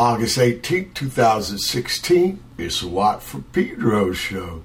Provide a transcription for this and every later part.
August 18, 2016. It's a Watt from Pedro show.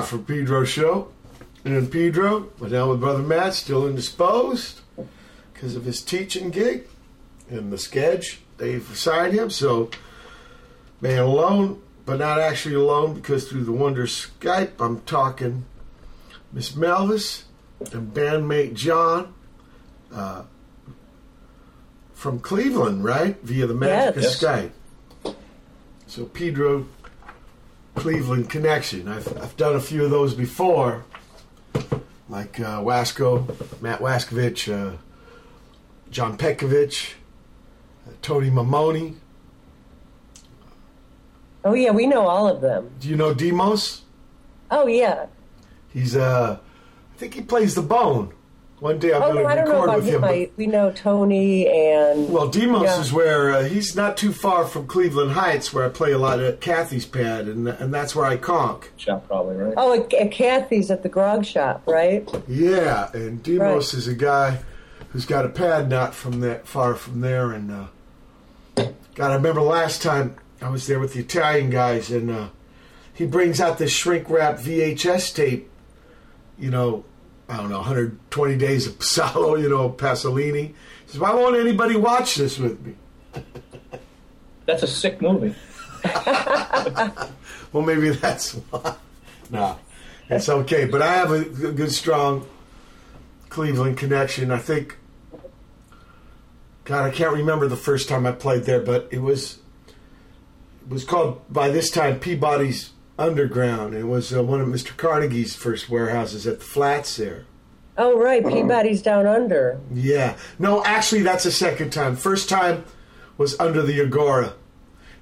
For Pedro show. And Pedro, went down with Brother Matt, still indisposed because of his teaching gig and the sketch they've assigned him. So, man alone, but not actually alone because through the wonder Skype, I'm talking Miss Melvis and bandmate John uh, from Cleveland, right? Via the magic Yes. of Skype. So, Pedro Cleveland connection. I've, I've done a few of those before, like uh, Wasco, Matt Waskovich, uh, John Petkovic, uh, Tony Maimone. Oh yeah, we know all of them. Do you know Demos? Oh yeah. He's uh, I think he plays the bone. One day I'm Oh going to I don't know record about with him. him. I, we know Tony and Well, Demos Yeah. is where uh, he's not too far from Cleveland Heights, where I play a lot at Kathy's pad, and and that's where I conk. shop probably, right? oh, at, at Kathy's at the grog shop, right? Yeah, and Demos Right. is a guy who's got a pad not from that far from there. And uh, God, I remember last time I was there with the Italian guys, and uh, he brings out this shrink wrap VHS tape. You know, I don't know, 120 days of Salo, you know, Pasolini. He says, "Why won't anybody watch this with me?" That's a sick movie. Well, maybe that's why. no, it's okay. But I have a good, strong Cleveland connection. I think. God, I can't remember the first time I played there, but it was it was called by this time Peabody's Underground. It was uh, one of Mr. Carnegie's first warehouses at the flats there. Oh right, Peabody's down under. Yeah. No, actually, that's the second time. First time was under the Agora.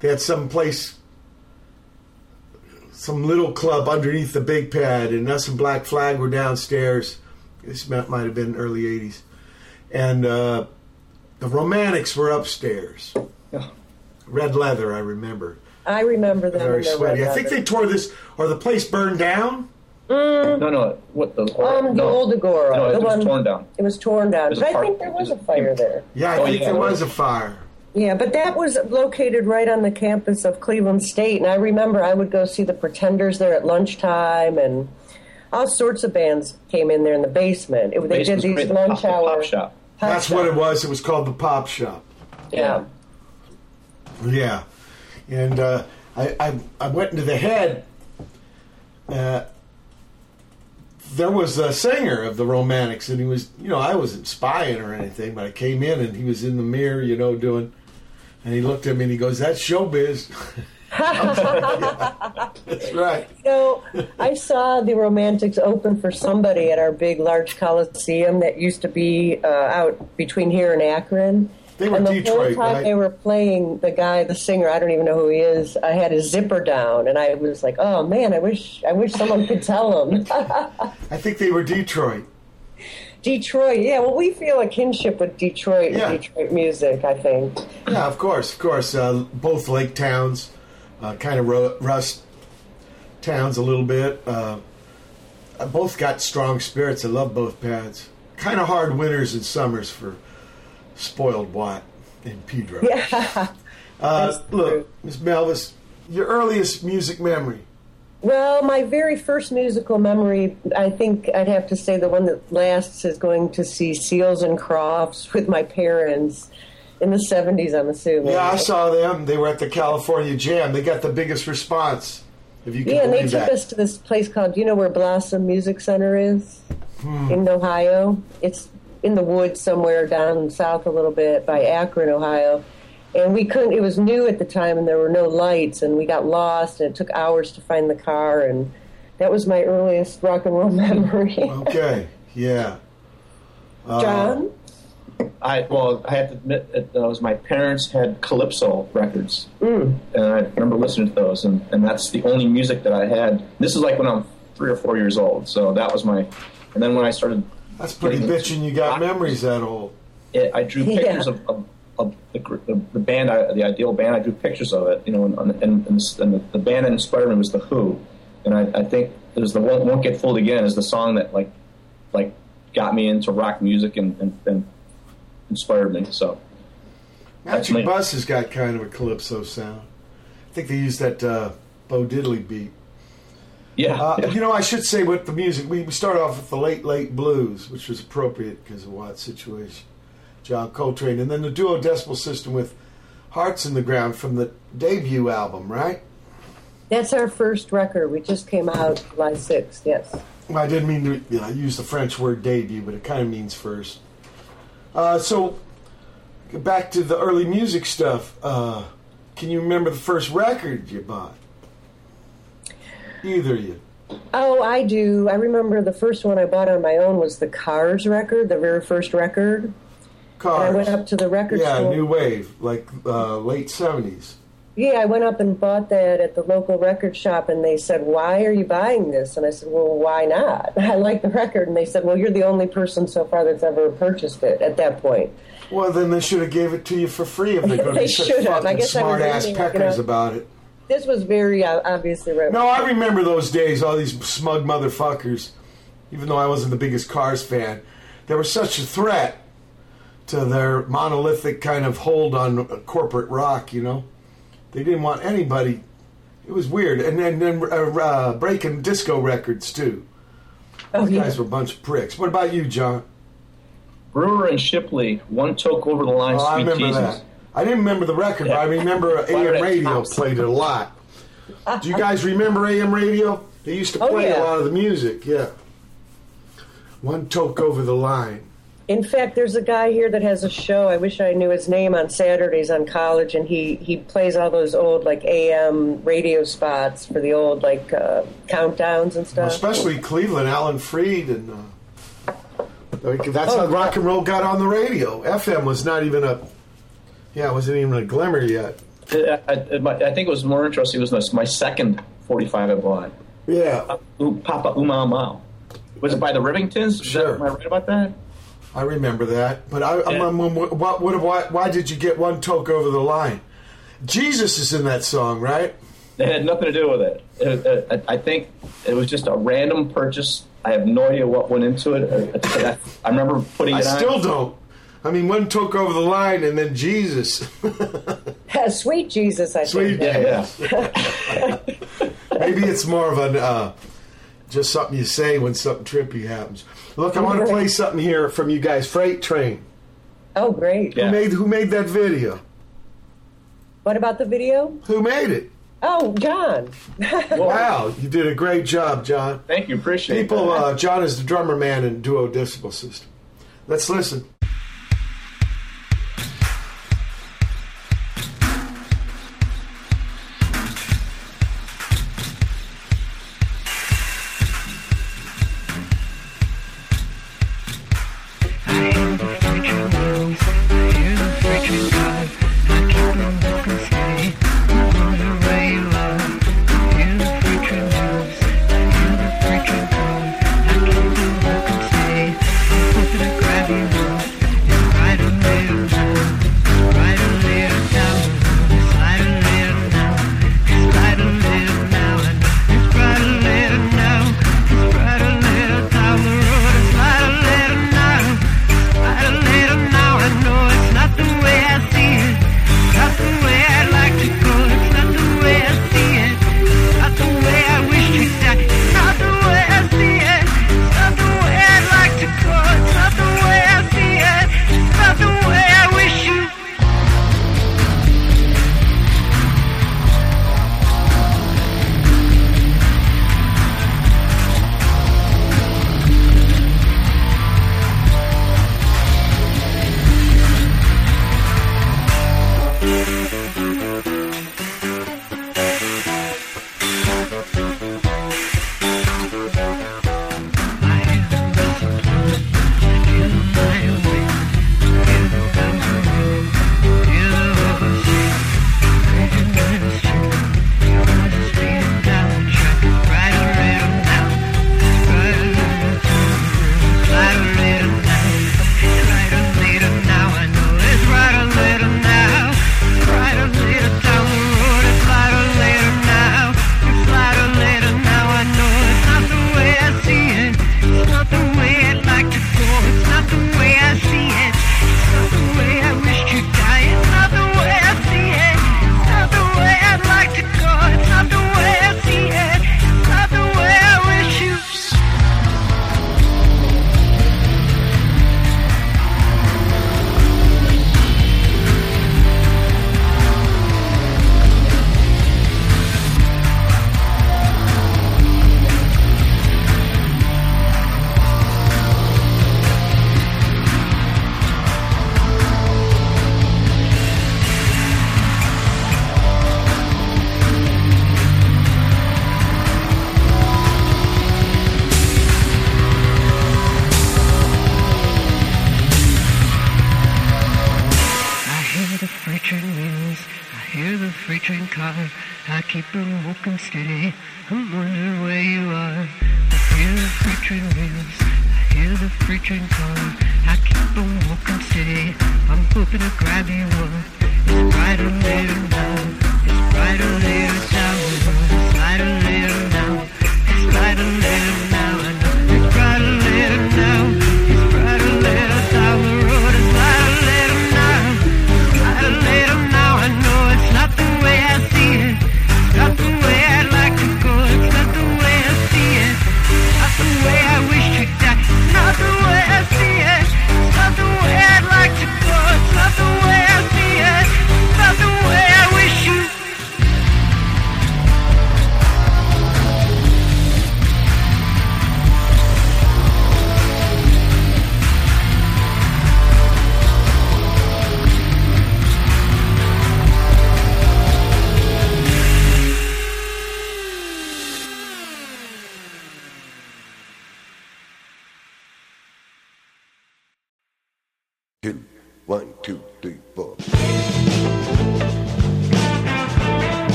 They had some place, some little club underneath the big pad, and us and Black Flag were downstairs. This might might have been early 80s. And uh, the Romantics were upstairs. Yeah. Red leather, I remember. I remember them. Very sweaty. red I think they tore this, or the place burned down. No, no. What the? Um, the old Agora. No, the it was torn down. It was torn down. There's But a I part- think there was a fire there. Yeah, I Oh, think yeah, there was was. a fire. Yeah, but that was located right on the campus of Cleveland State, and I remember I would go see the Pretenders there at lunchtime, and all sorts of bands came in there in the basement. It, they did these great. lunch Pop- hour. Pop shop. pop That's what it was. It was called the Pop Shop. Yeah. Yeah, and uh, I, I I went into the head. Uh, there was a singer of the Romantics, and he was, you know, I wasn't spying or anything, but I came in and he was in the mirror, you know, doing, and he looked at me and he goes, "That's showbiz." "Yeah, that's right. You know, I saw the Romantics open for somebody at our big, large coliseum that used to be uh, out between here and Akron. They were and the Detroit, whole time right? they were playing the guy, the singer. I don't even know who he is. I had his zipper down, and I was like, "Oh man, I wish, I wish someone could tell him." I think they were Detroit. Detroit, yeah. Well, we feel a kinship with Detroit Yeah. and Detroit music. I think. Yeah, of course, of course. Uh, both lake towns, uh, kind of ru- rust towns a little bit. Uh, both got strong spirits. I love both pads. Kind of hard winters and summers for spoiled Watt and Pedro. Yeah. Uh, look, Miss Melvis, your earliest music memory. Well, my very first musical memory, I think I'd have to say the one that lasts is going to see Seals and Crofts with my parents in the 70s, I'm assuming. Yeah, I saw them. They were at the California Jam. They got the biggest response. If you can Yeah, and they took that. us to this place called, do you know where Blossom Music Center is? Hmm. In Ohio. It's in the woods somewhere down south a little bit by Akron, Ohio. And we couldn't, it was new at the time and there were no lights and we got lost and it took hours to find the car and that was my earliest rock and roll memory. Okay, yeah. Uh, John? I well, I have to admit that those my parents had calypso records, and I remember listening to those, and, and that's the only music that I had. This is like when I'm three or four years old, so that was my. And then when I started, That's pretty getting bitchin'. You got rock memories that old. it, I drew Yeah. pictures of, of, of the, the, the band, I, the ideal band. I drew pictures of it, you know, and, and, and, this- and the, the band that inspired me was the Who, and I, I think it was the won't, won't get fooled again is the song that like like got me into rock music and, and, and inspired me. So Magic me. Bus has got kind of a calypso sound. I think they used that uh, Bo Diddley beat. Yeah, Uh, yeah. You know, I should say with the music, we, we started off with the late, late blues, which was appropriate because of Watt's situation. John Coltrane. And then the Duo Decibel System with Hearts in the Ground from the debut album, right? That's our first record. We just came out July 6th, yes. Well, I didn't mean to you know, use the French word debut, but it kind of means first. Uh, so, back to the early music stuff. Uh, can you remember the first record you bought? Either of you. Oh, I do. I remember the first one I bought on my own was the Cars record, the very first record. And Cars. I went up to the record yeah, store. new wave, like uh, late 70s. Yeah, I went up and bought that at the local record shop, and they said, "Why are you buying this?" And I said, "Well, why not? I like the record." And they said, "Well, you're the only person so far that's ever purchased it." At that point, Well, then they should have gave it to you for free if they're going to be such should have. I fucking guess I was smart ass reading, you peckers know. about it. This was very uh, obviously right. No, I remember those days. All these smug motherfuckers. Even though I wasn't the biggest Cars fan, they were such a threat to their monolithic kind of hold on corporate rock. You know, they didn't want anybody. It was weird, and then then uh, uh, breaking disco records too. oh, These yeah. guys were a bunch of pricks. What about you, John? Brewer and Shipley, One Toke Over the Line. Oh, I Sweet remember Jesus. that. I didn't remember the record, but I remember AM radio played it a lot. Do you guys remember AM radio? They used to Oh, play yeah. a lot of the music. Yeah. One toke over the line. In fact, there's a guy here that has a show. I wish I knew his name on Saturdays on college, and he he plays all those old like AM radio spots for the old like uh, countdowns and stuff. Especially Cleveland, Alan Freed, and uh, like, that's Oh, how rock and roll got on the radio. FM was not even a, yeah, it wasn't even a glimmer yet. I, I, I think it was more interesting. It was my second 45 I bought. Yeah, uh, Ooh, Papa Mao. Was it by the Rivingtons? Sure. That, am I right about that? I remember that. But I, I'm, Yeah. I'm, what, what, why, why did you get one toke over the line? Jesus is in that song, right? It had nothing to do with it. It- it- I think it was just a random purchase. I have no idea what went into it. I, I- I remember putting I it on. still don't. I mean, one toke over the line, and then Jesus. Sweet Jesus, I Sweet. think. Yeah, yeah. Maybe it's more of an uh, just something you say when something trippy happens. Look, I want to play something here from you guys. Freight Train. Oh, great. Yeah. Who made Who made that video? What about the video? Who made it? Oh, John. Wow, you did a great job, John. Thank you. Appreciate it. People, that. uh, John is the drummer man in Duo Decibel System. Let's listen.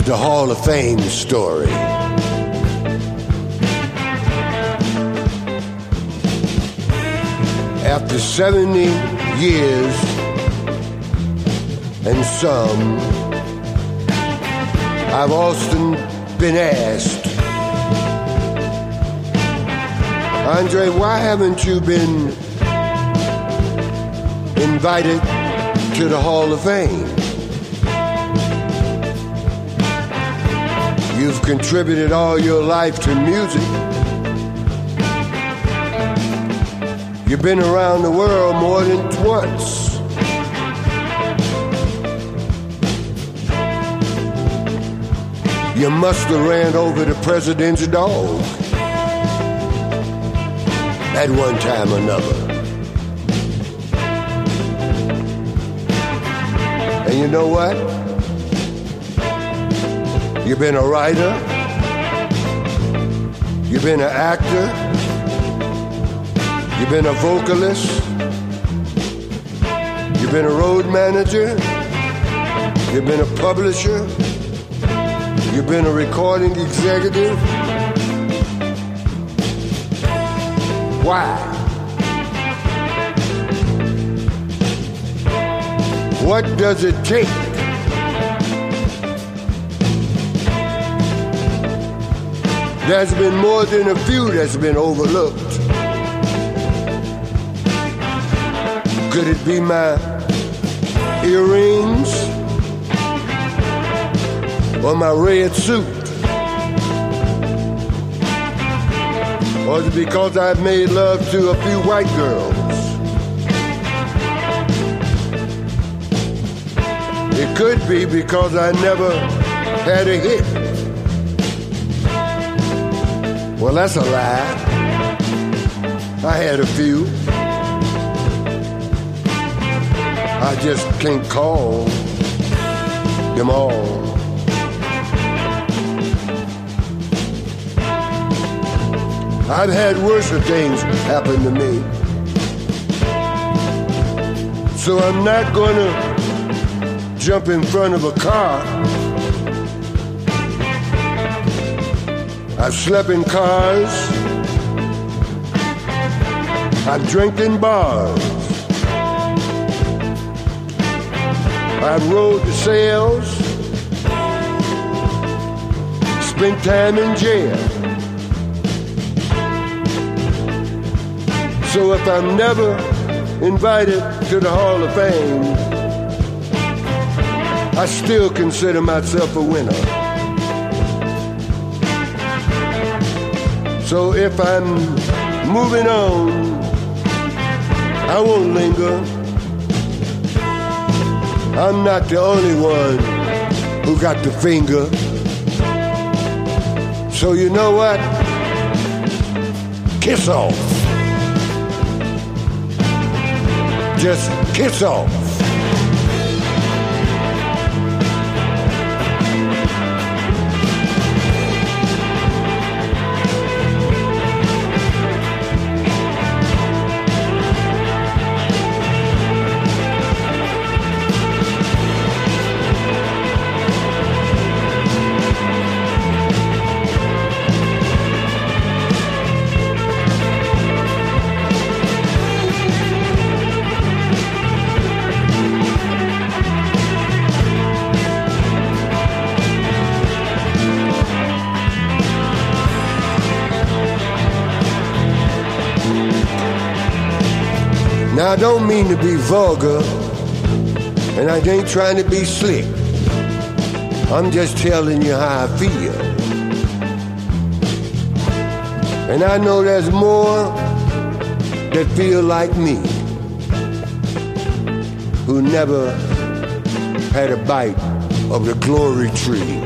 Is the Hall of Fame story. After 70 years and some, I've often been asked, Andre, why haven't you been invited to the Hall of Fame? You've contributed all your life to music. You've been around the world more than once. You must have ran over the president's dog at one time or another. And you know what? You've been a writer. You've been an actor. You've been a vocalist. You've been a road manager. You've been a publisher. You've been a recording executive. Why? What does it take? There's been more than a few that's been overlooked. Could it be my earrings or my red suit? Or is it because I've made love to a few white girls? It could be because I never had a hit. Well, that's a lie. I had a few. I just can't call them all. I've had worse things happen to me. So I'm not gonna jump in front of a car. I've slept in cars. I've drank in bars. I've rode the sails. Spent time in jail. So if I'm never invited to the Hall of Fame, I still consider myself a winner. So if I'm moving on, I won't linger. I'm not the only one who got the finger. So you know what? Kiss off. Just kiss off. To be vulgar, and I ain't trying to be slick. I'm just telling you how I feel. And I know there's more that feel like me, who never had a bite of the glory tree.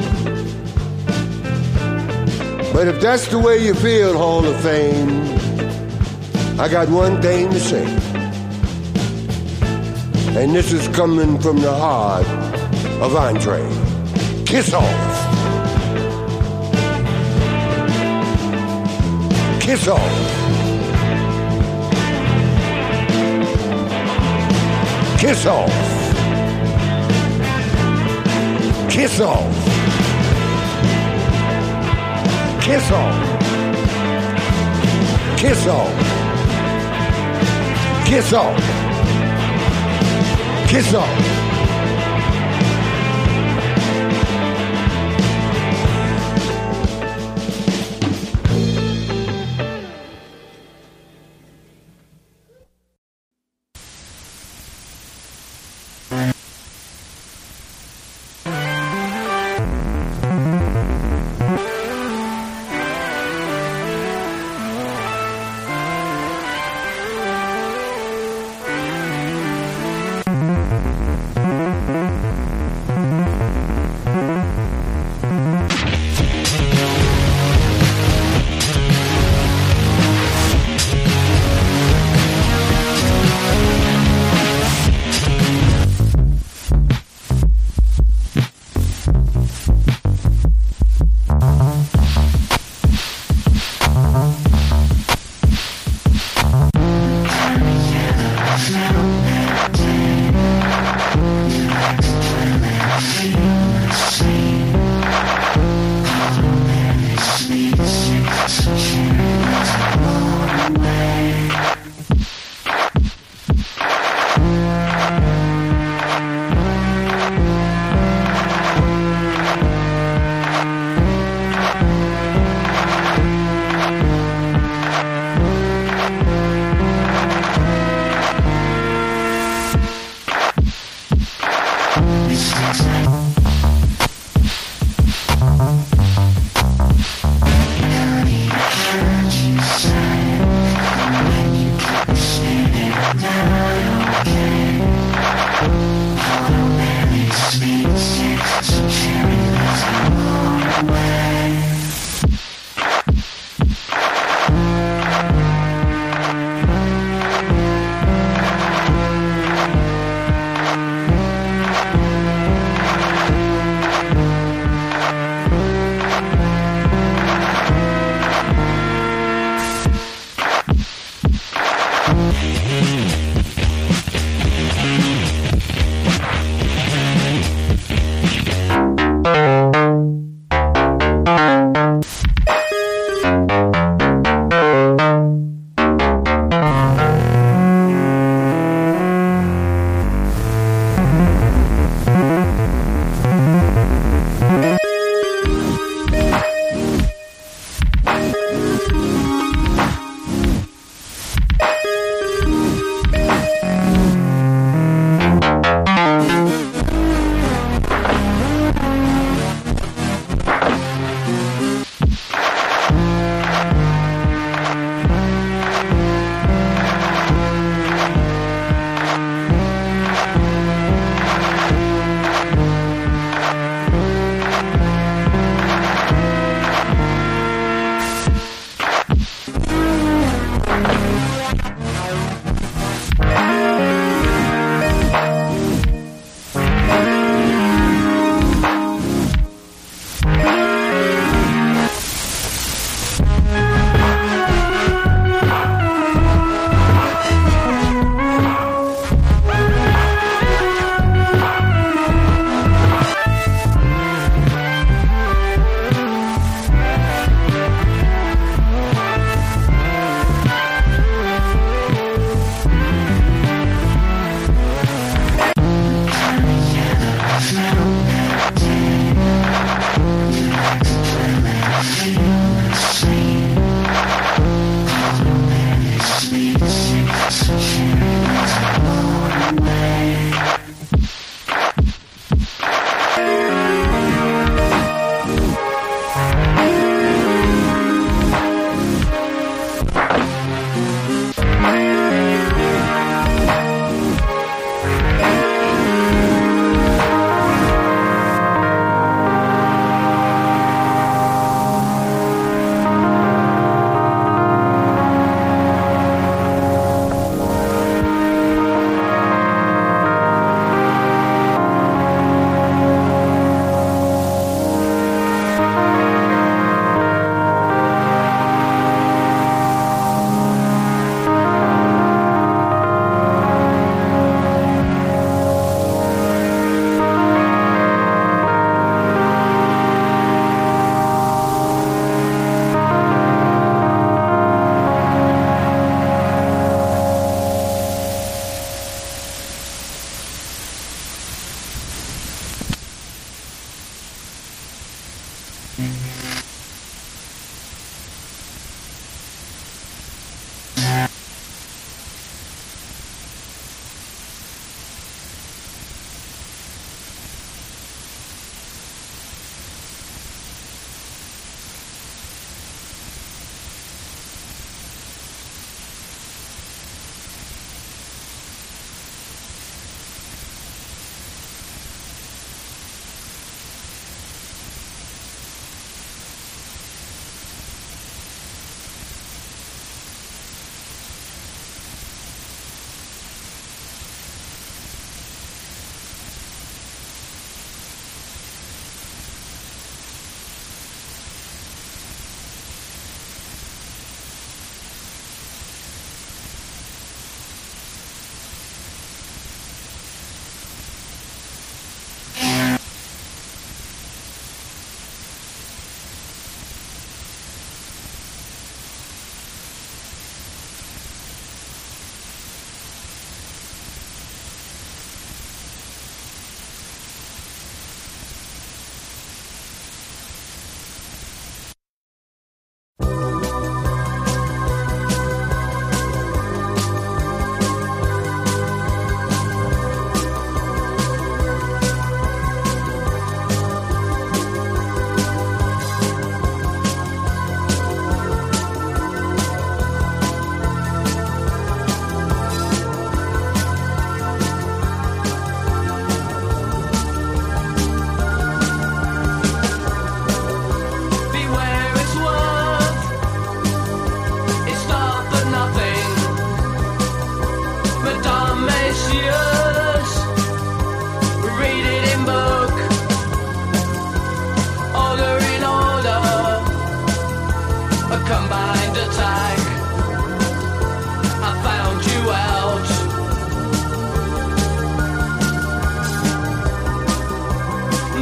But if that's the way you feel, Hall of Fame, I got one thing to say. And this is coming from the heart of Andre. Kiss off. Kiss off. Kiss off. Kiss off. Kiss off. Kiss off. Kiss off. Kiss up.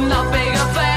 not big a.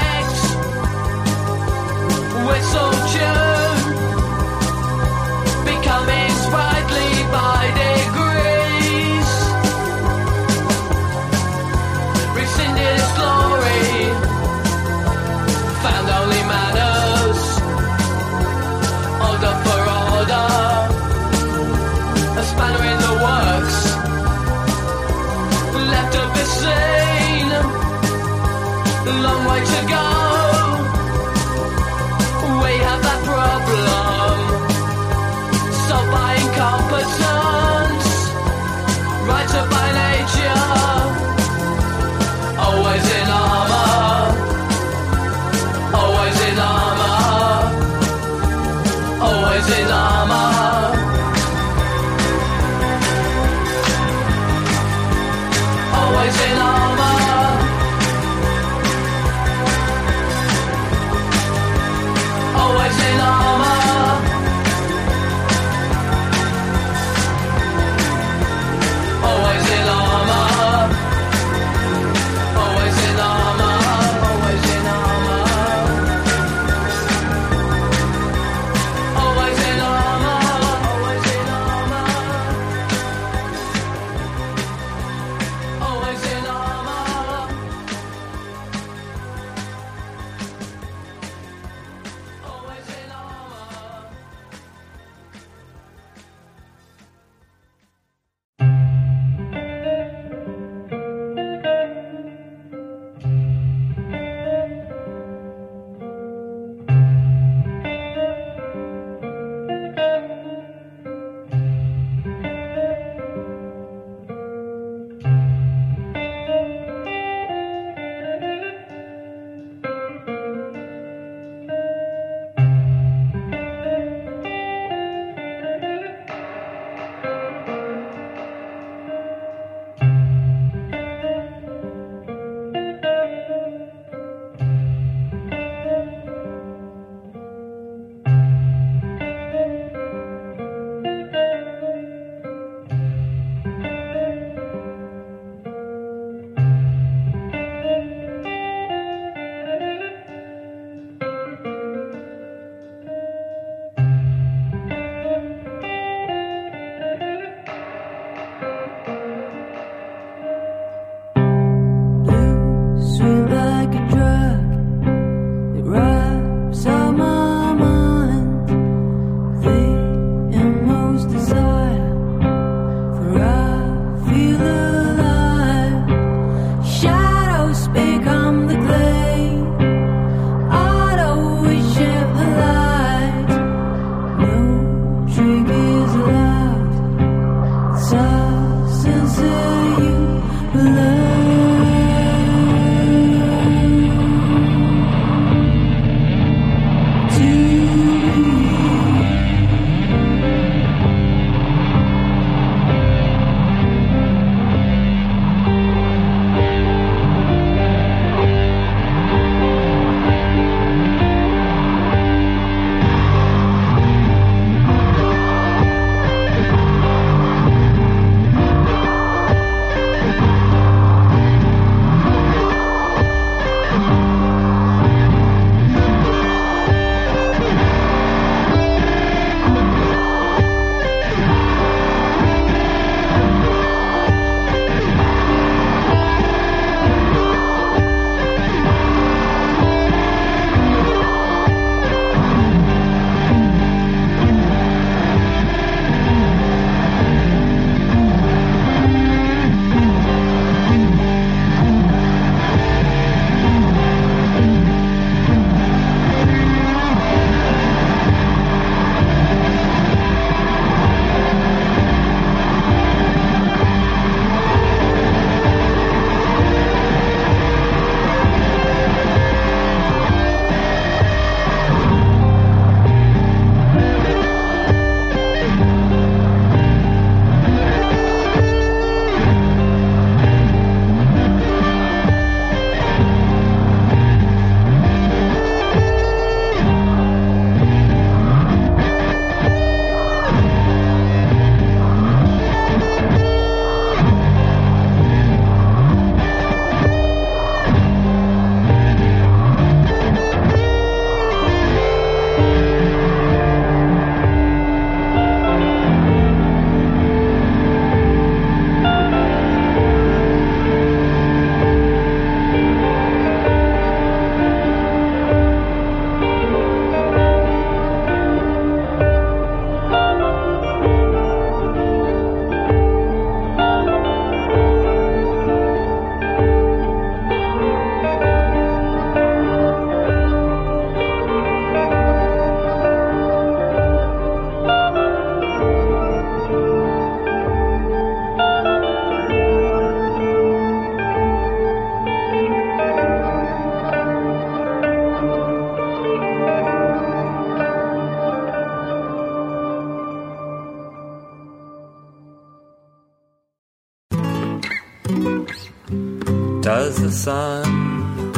the sun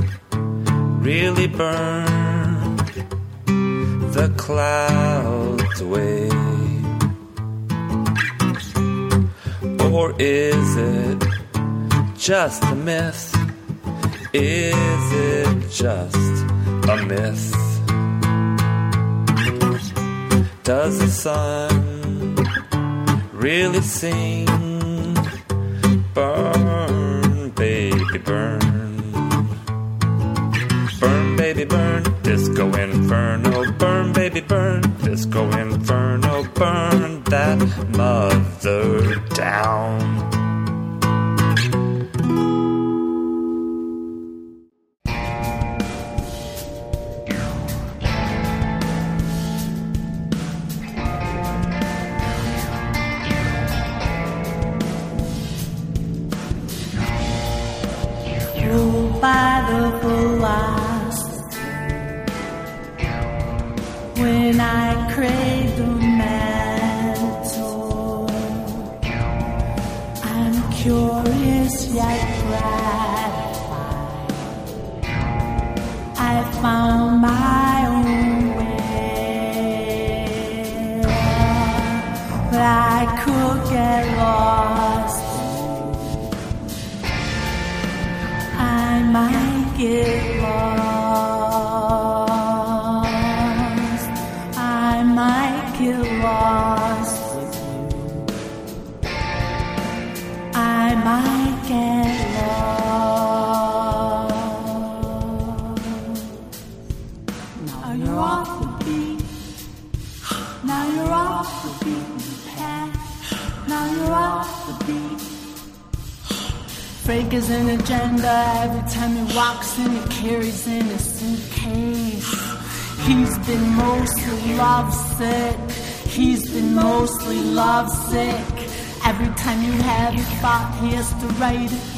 really burn the clouds away? Or is it just a myth? Is it just a myth? Does the sun really sing? Burn. Burn, baby, burn. Disco inferno. Burn, baby, burn. Disco inferno. Burn that mother a thought, he has to write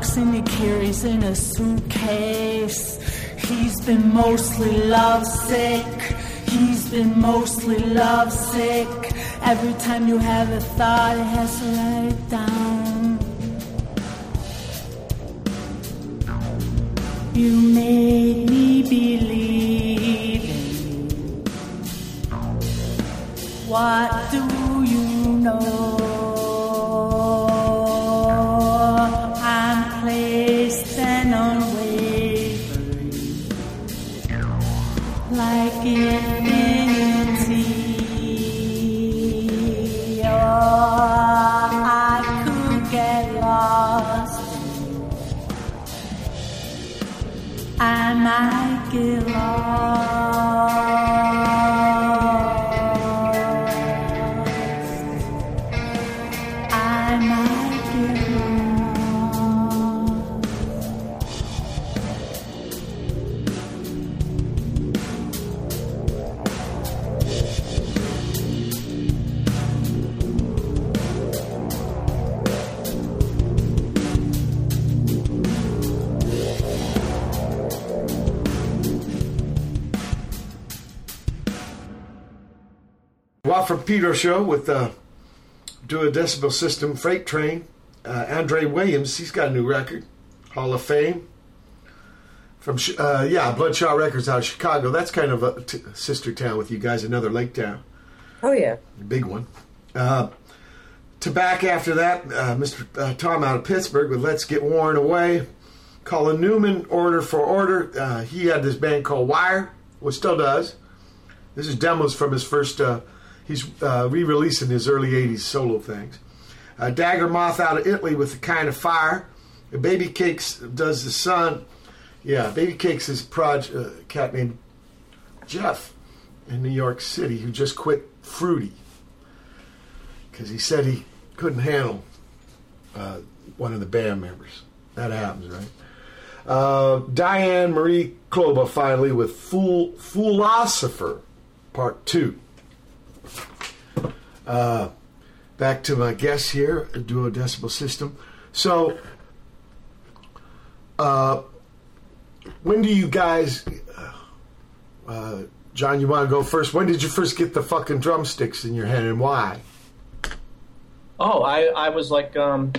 time he carries in a suitcase. He's been mostly lovesick. He's been mostly lovesick. Every time you have a thought, he has to write it down. Pedro show with uh, Duo Decibel System Freight Train. Uh, Andre Williams, he's got a new record, Hall of Fame. From uh, yeah, Bloodshot Records out of Chicago. That's kind of a t- sister town with you guys, another lake town, Oh yeah. big one. Uh, Tobacco after that, uh, Mr. Uh, Tom out of Pittsburgh with Let's Get Worn Away. Colin Newman, Order for Order. Uh, he had this band called Wire, which still does. This is demos from his first. He's uh, re-releasing his early '80s solo things. Uh, Dagger Moth out of Italy with the kind of fire. Babycakez does the sun. Yeah, Babycakez is a proj- uh, cat named Jeff in New York City who just quit Fruity because he said he couldn't handle uh, one of the band members. That happens, right? Uh, Diane Marie Kloba finally with Foolosopher Part Two. Uh, back to my guests here, a Duo Decibel System. So, uh, when do you guys, uh, John? You want to go first? When did you first get the fucking drumsticks in your hand, and why? Oh, I, I was like, um,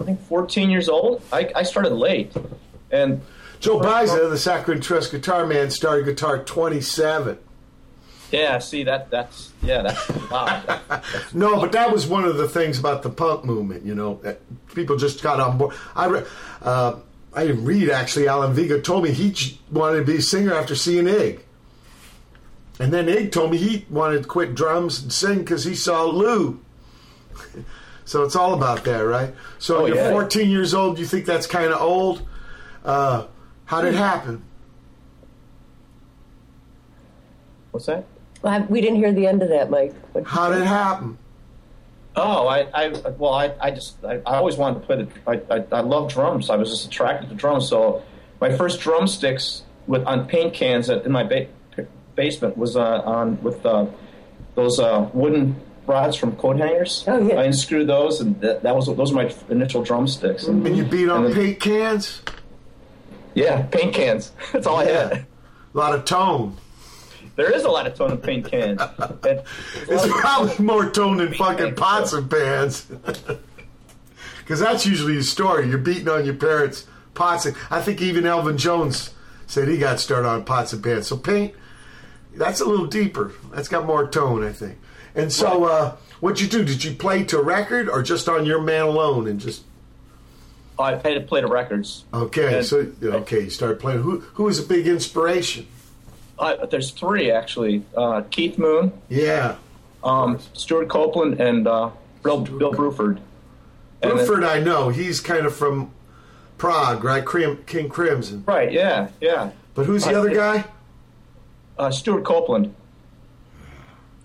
I think 14 years old. I, I started late. And Joe Baiza, the Saccharine Trust guitar man, started guitar 27. Yeah, see, that that's, yeah, that's, wow. No, but that was one of the things about the punk movement. You know, that people just got on board. I, re- uh, I didn't read actually. Alan Vega told me he wanted to be a singer after seeing Ig, and then Ig told me he wanted to quit drums and sing because he saw Lou. so it's all about that, right? So Oh, you're yeah. 14 years old. You think that's kind of old? Uh, how did it happen? What's that? Well, we didn't hear the end of that, Mike. What'd How did it happen? Oh, I, I well, I, I just, I, I always wanted to play the, I, I, I love drums. I was just attracted to drums. So my first drumsticks with on paint cans at, in my ba- basement was uh, on with uh, those uh, wooden rods from coat hangers. Oh, yeah. I unscrewed those, and that, that was those were my initial drumsticks. And, And you beat on and then- paint cans? Yeah, paint cans. That's all I had. A lot of tone. There is a lot of tone in paint cans. And- It's probably more tone than fucking pots and pans. Because that's usually the story. You're beating on your parents' pots. And I think even Elvin Jones said he got started on pots and pans. So paint, that's a little deeper. That's got more tone, I think. And so, uh, what'd you do? Did you play to record or just on your man alone and just I played to play the records. okay? And- so okay, you started playing. Who who was a big inspiration? Uh, there's three actually: uh, Keith Moon, Yeah, um, Stewart Copeland, and uh, Bill, Bill Bruford. And then- Bruford. I know he's kind of from Prague, right? Crim, King Crimson. right? Yeah, yeah. But who's the Uh, other guy? Uh, Stewart Copeland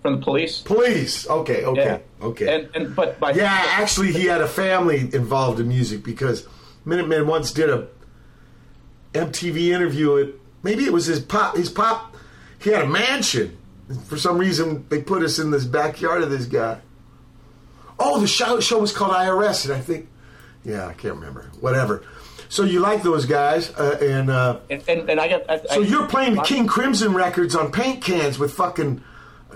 from the Police. Police. Okay, okay, Yeah. okay. And and but by yeah, actually, he had a family involved in music because Minutemen once did a MTV interview. Maybe it was his pop. His pop. He had a mansion. For some reason, they put us in this backyard of this guy. Oh, the show show was called IRS, and I think, yeah, I can't remember. Whatever. So you like those guys, uh, and uh, and, and, and I got. I, so I- you're playing the King Crimson records on paint cans with fucking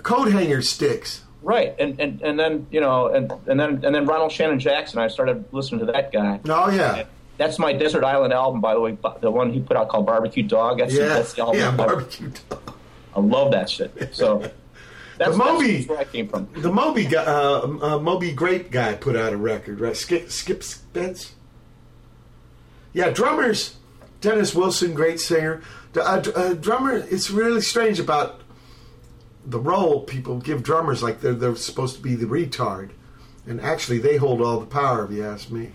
coat hanger sticks. Right, and, and and then you know, and and then and then Ronald Shannon Jackson. I started listening to that guy. Oh yeah. That's my Desert Island album, by the way. The one he put out called Barbecue Dog. That's, Yeah, that's the album. yeah, barbecue. I love that shit. So that's, The Moby- that's where I came from. The Moby guy, uh, uh, Moby Grape guy put out a record, right? Skip, Skip Spence. Yeah, drummers. Dennis Wilson, great singer. Uh, uh, drummer. It's really strange about the role people give drummers, like they're they're supposed to be the retard, and actually they hold all the power. If you ask me.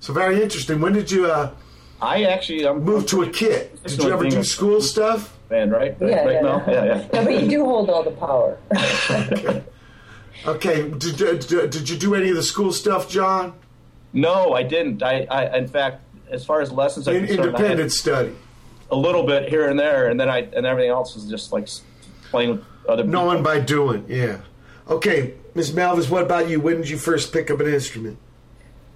So very interesting. When did you uh, I actually I'm, move to a kit? Did you ever do school stuff? Man, right? Right, Yeah, right yeah, now? yeah. yeah, yeah. Yeah, but you do hold all the power. Okay. Did, did, did you do any of the school stuff, John? No, I didn't. I, I in fact, as far as lessons are In, I had independent study. a little bit here and there, and then I and everything else was just like playing with other people. Knowing by doing, yeah. Okay, Miss Malvis, what about you? When did you first pick up an instrument?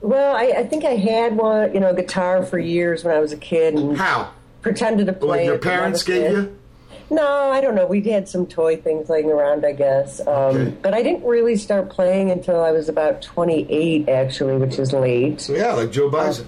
Well, I, I think I had one, you know, guitar for years when I was a kid and How? pretended to play. Like your it, but never parents gave you? No, I don't know. We had some toy things laying around, I guess. Um, Okay. But I didn't really start playing until I was about 28, actually, which is late. So yeah, like Joe Baiza.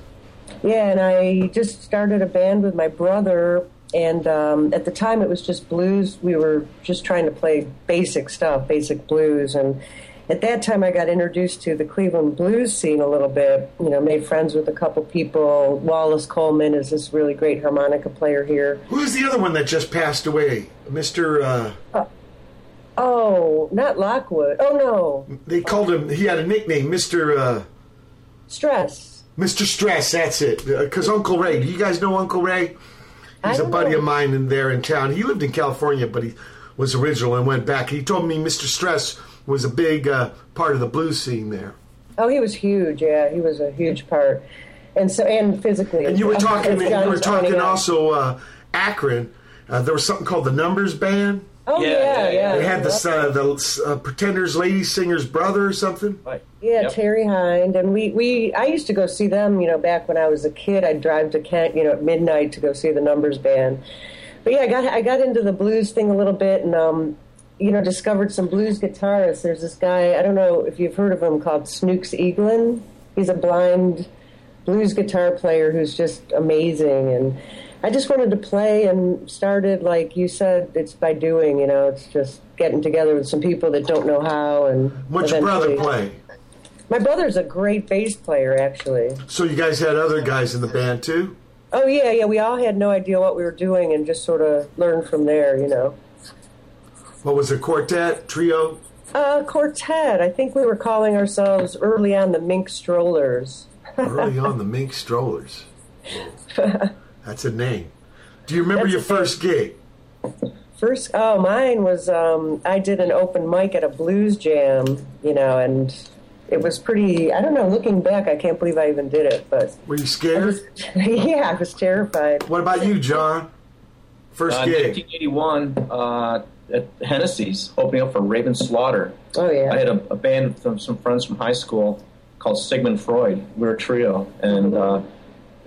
Yeah, and I just started a band with my brother. And um, at the time, it was just blues. We were just trying to play basic stuff, basic blues. And at that time, I got introduced to the Cleveland blues scene a little bit. You know, made friends with a couple people. Wallace Coleman is this really great harmonica player here. Who's the other one that just passed away? Mr. Uh, Oh, not Lockwood. Oh no, they called him, he had a nickname, Mr. Uh, Stress. Mr. Stress, that's it. Because Uncle Ray, do you guys know Uncle Ray? He's a buddy know. of mine in there in town. He lived in California, but he was original and went back. He told me Mr. Stress was a big uh, part of the blues scene there. Oh, he was huge. Yeah, he was a huge part, and so and physically. And you were as talking, you were talking also uh, Akron. Uh, there was something called the Numbers Band. Oh Yeah, yeah, yeah, yeah. They had this uh, the uh, Pretenders Lady Singer's brother or something. Right. Yeah, Yep. Terry Hynde, and we, we I used to go see them. You know, back when I was a kid, I'd drive to Kent, you know, at midnight to go see the Numbers Band. But yeah, I got I got into the blues thing a little bit, and um, you know, discovered some blues guitarists. There's this guy I don't know if you've heard of him called Snooks Eaglin. He's a blind blues guitar player who's just amazing, and I just wanted to play and started like you said, it's by doing. You know, it's just getting together with some people that don't know how, and What's your brother play? my brother's a great bass player, actually. So you guys had other guys in the band too? Oh yeah, yeah. We all had no idea what we were doing, and just sort of learned from there. You know, What was it? Quartet, trio? uh, quartet. I think we were calling ourselves early on the Mink Strollers. Early on, the Mink Strollers. That's a name. Do you remember That's your first gig? First, oh, mine was um, I did an open mic at a blues jam. You know, and it was pretty. I don't know. Looking back, I can't believe I even did it, but Were you scared? yeah, I was terrified. What about you, John? First Uh, gig. 1981 uh, at Hennessy's, opening up for Raven Slaughter. Oh yeah. I had a, a band with some friends from high school called Sigmund Freud. We were a trio, and uh,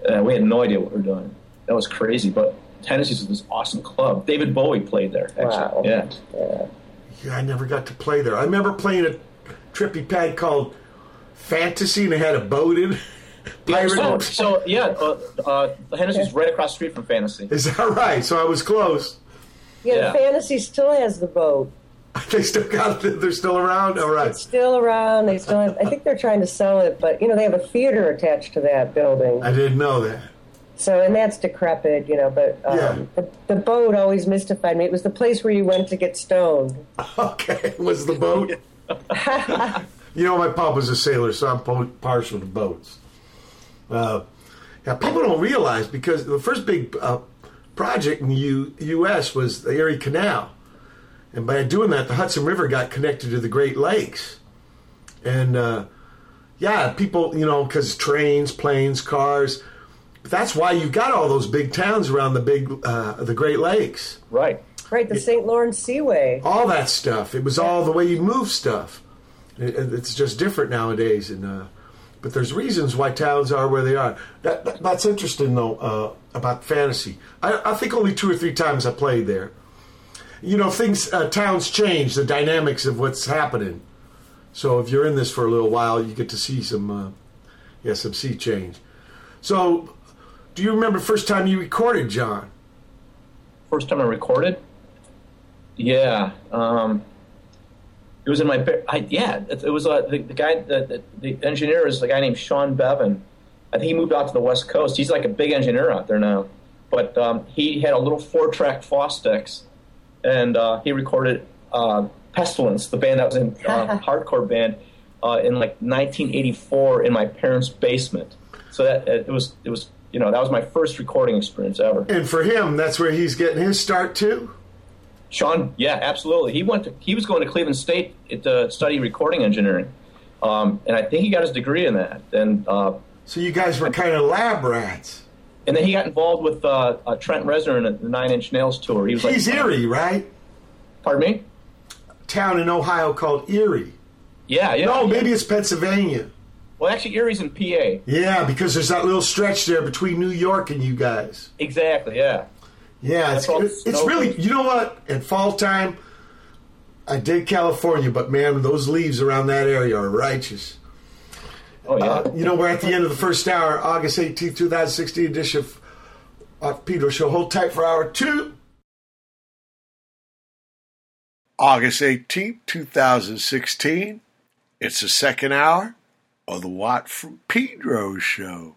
uh, we had no idea what we were doing. That was crazy, but Hennessy's was this awesome club. David Bowie played there, actually. Wow. Yeah. Yeah, I never got to play there. I remember playing a trippy pad called Fantasy, and it had a boat in. it. Yeah, Pirate. so, so yeah, uh, uh, Hennessy's right across the street from Fantasy. Is that right? So I was close. Yeah, yeah. the Fantasy still has the boat. They still got it. They're still around. All right. It's still around. They still have. I think they're trying to sell it, but you know they have a theater attached to that building. I didn't know that. So and that's decrepit, you know. But um, Yeah. the, the boat always mystified me. It was the place where you went to get stoned. Okay, was the boat? you know, my pop was a sailor, so I'm po- partial to boats. Uh, yeah, people don't realize because the first big uh, project in the U- U.S. was the Erie Canal, and by doing that, the Hudson River got connected to the Great Lakes, and uh, yeah, people, you know, because trains, planes, cars. That's why you got all those big towns around the big, uh, the Great Lakes Right. Right, the St. Lawrence Seaway. all that stuff. It was all the way you move stuff. It, it's just different nowadays, and uh, but there's reasons why towns are where they are. That, that- that's interesting though uh, about fantasy. I, I think only two or three times I played there. You know, things uh, towns change the dynamics of what's happening. So if you're in this for a little while, you get to see some, uh, yeah, some sea change. So, do you remember first time you recorded, John? First time I recorded? Yeah. Um, it was in my. ba- I, yeah, it, it was uh, the, the guy. The, the, the engineer is a guy named Sean Beavan. I think he moved out to the West Coast. He's like a big engineer out there now. But um, he had a little four-track Fostex, and uh, he recorded uh, Pestilence, the band that was in uh, hardcore band, uh, in like 1984 in my parents' basement. So that it was it was you know that was my first recording experience ever. And for him, that's where he's getting his start too. Sean, yeah, absolutely. He went to he was going to Cleveland State to study recording engineering, um, and I think he got his degree in that. And uh, So you guys were kind of lab rats. and then he got involved with uh, uh, Trent Reznor in the Nine Inch Nails tour. He was like, He's Erie, right? Pardon me? Town in Ohio called Erie. Yeah, yeah. No, maybe it's Pennsylvania. Well, actually, Erie's in PA. Yeah, because there's that little stretch there between New York and you guys. Exactly. Yeah. Yeah, it's, it's really, you know what? At fall time, I dig California, but man, those leaves around that area are righteous. Oh yeah. Uh, you know, we're at the end of the first hour, August 18th, 2016 edition of Pedro Show. Hold tight for hour two. August 18th, 2016. It's the second hour of the Watt from Pedro Show.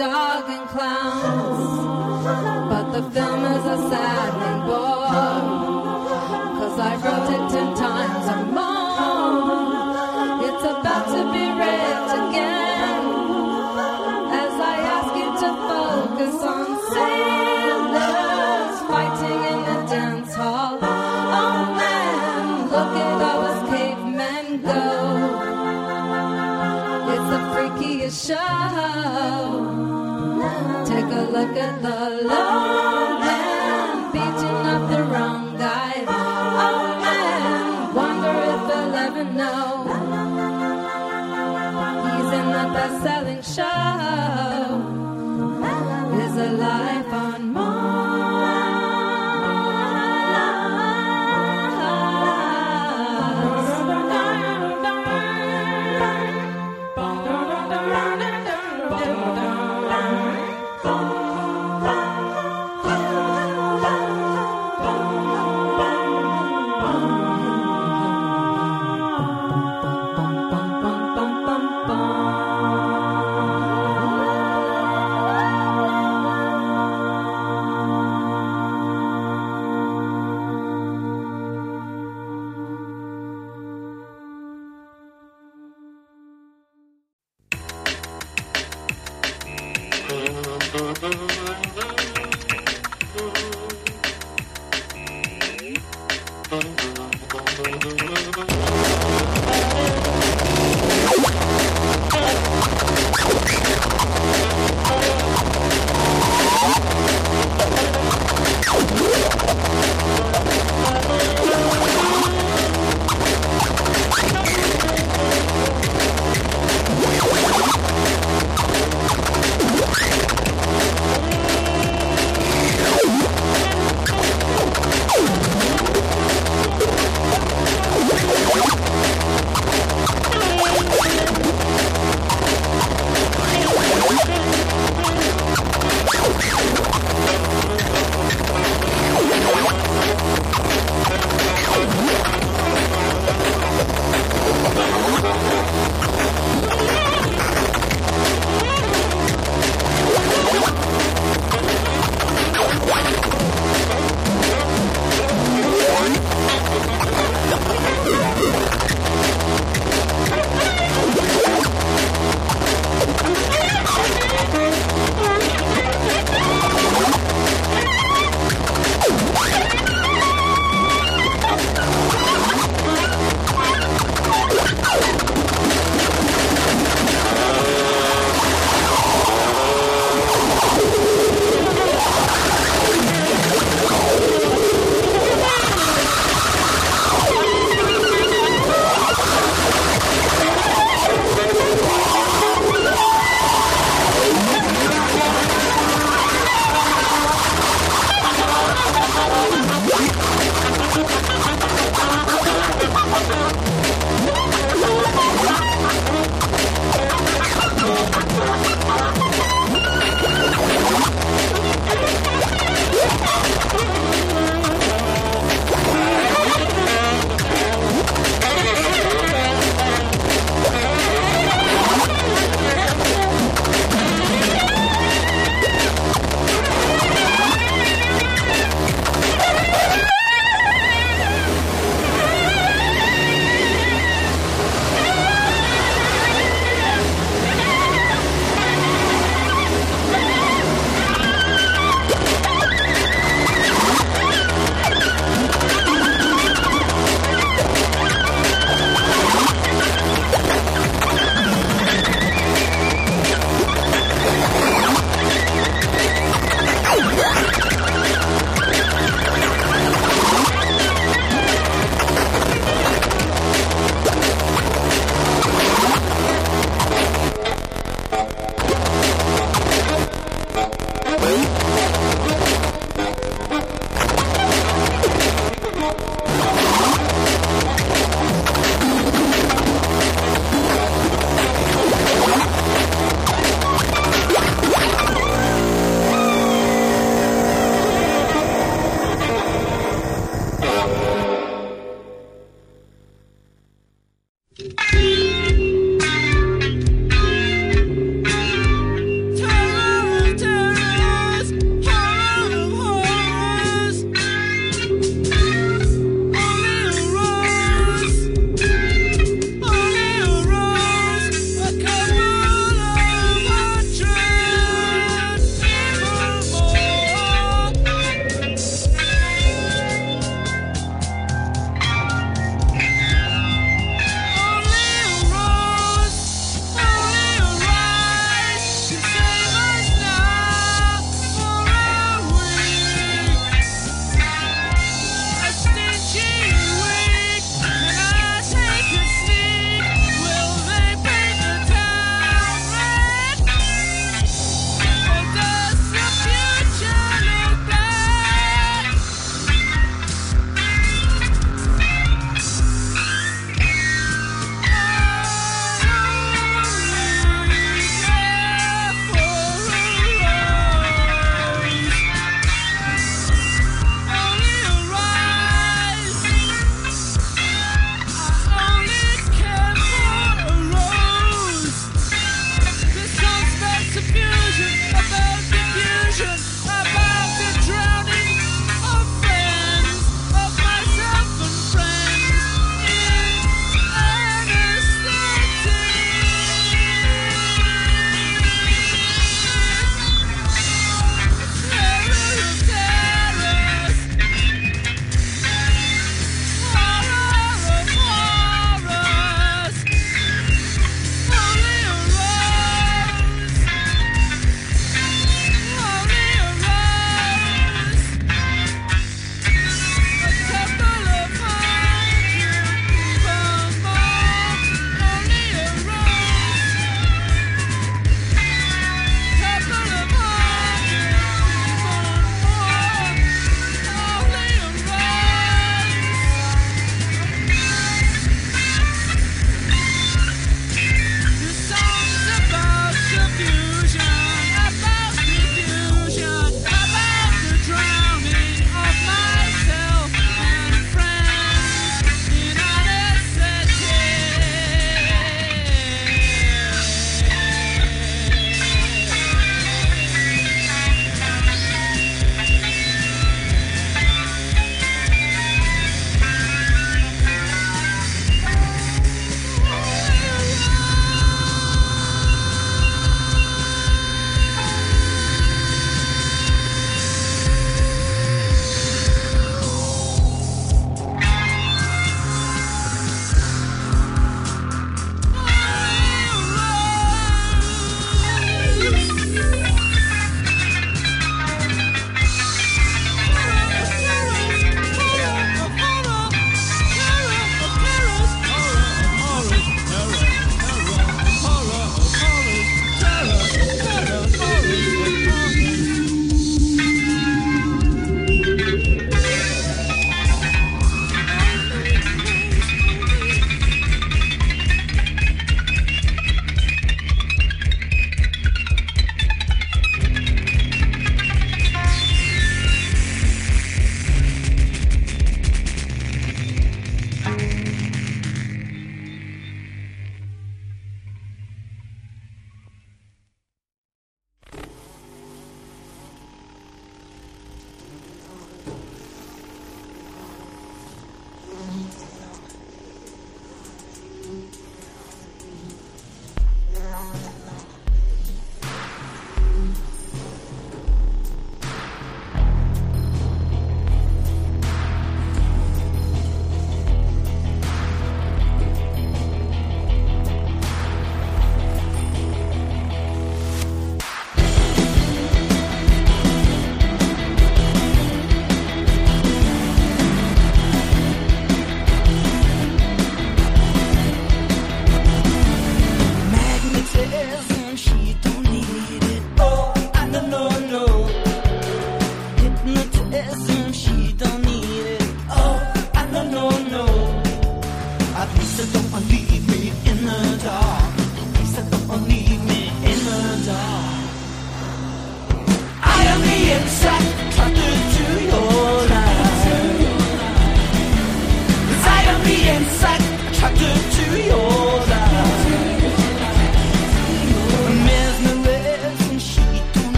dog and clowns. But the film is a sad one. look at the love.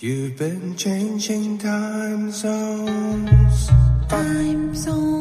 You've been changing time zones. Time zones.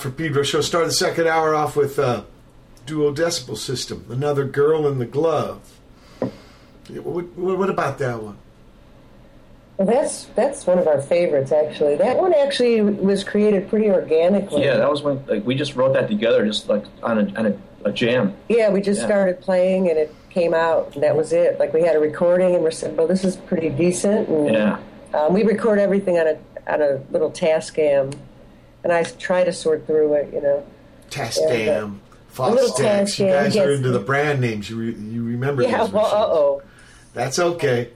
for Pedro Show. Start the second hour off with uh, decibel System, Another Girl in the Glove. What, what, about that one? That's that's one of our favorites, actually. That one actually was created pretty organically. Yeah, that was when like we just wrote that together, just like on a, on a, a jam. Yeah, we just yeah. started playing and it came out, and that was it. Like we had a recording, and we said, "Well, this is pretty decent." And, yeah. Um, we record everything on a on a little Tascam and I try to sort through it, you know. Test and, dam, uh, Fox You guys yes. are into the brand names. You re- you remember yeah, those? Well, uh oh. That's okay.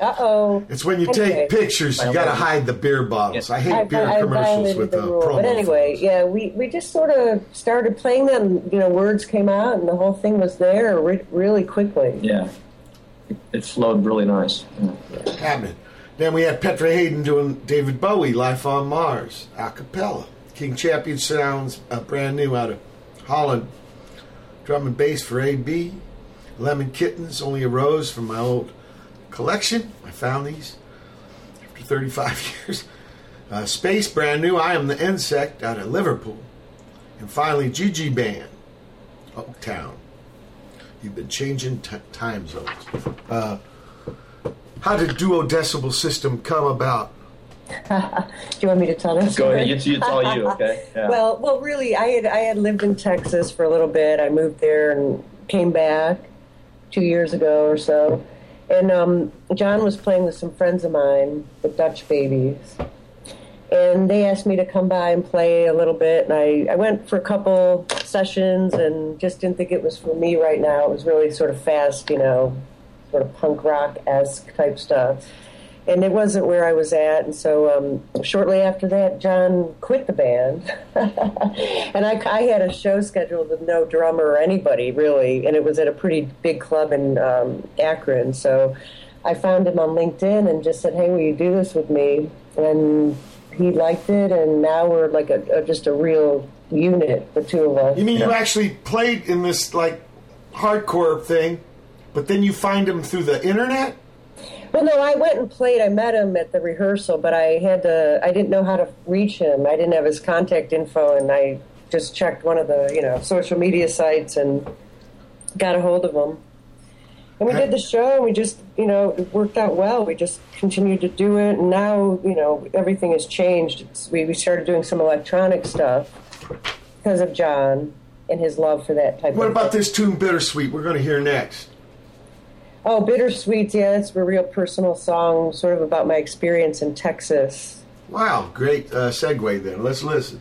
Uh oh. It's when you anyway. take pictures, you got to hide the beer bottles. I hate I, beer I, commercials I with the, the. But anyway, phones. yeah, we, we just sort of started playing them. You know, words came out, and the whole thing was there re- really quickly. Yeah. It flowed really nice. Yeah. Then we had Petra Haden doing David Bowie, Life on Mars, a cappella. King Champion sounds uh, brand new out of Holland. Drum and bass for AB. Lemon Kittens only a rose from my old collection. I found these after 35 years. Uh, Space, brand new. I am the Insect out of Liverpool. And finally, Jee Jee Band, Oaktown. You've been changing t- time zones. Uh, how did Duo Decibel System come about? Do you want me to tell this? Go ahead. story? It's, it's all you. Okay. Yeah. Well, well, really, I had I had lived in Texas for a little bit. I moved there and came back two years ago or so. And um, John was playing with some friends of mine, the Dutch Babies, and they asked me to come by and play a little bit. And I, I went for a couple sessions and just didn't think it was for me right now. It was really sort of fast, you know, sort of punk rock esque type stuff and it wasn't where I was at. And so um, shortly after that, John quit the band, and I, I had a show scheduled with no drummer or anybody really, and it was at a pretty big club in um, Akron. So I found him on LinkedIn and just said, "Hey, will you do this with me?" And he liked it, and now we're like a, a just a real unit, the two of us. You mean you actually played in this like hardcore thing, but then you find him through the internet? Well, no, I went and played. I met him at the rehearsal, but I had to. I didn't know how to reach him. I didn't have his contact info, and I just checked one of the you know social media sites and got a hold of him. And we did the show, and we just you know it worked out well. We just continued to do it, and now you know everything has changed. It's, we we started doing some electronic stuff because of John and his love for that type. Of thing. What about this tune, Bittersweet? We're going to hear next. Oh, Bittersweet, yeah, it's a real personal song, sort of about my experience in Texas. Wow, great uh, segue then. Let's listen.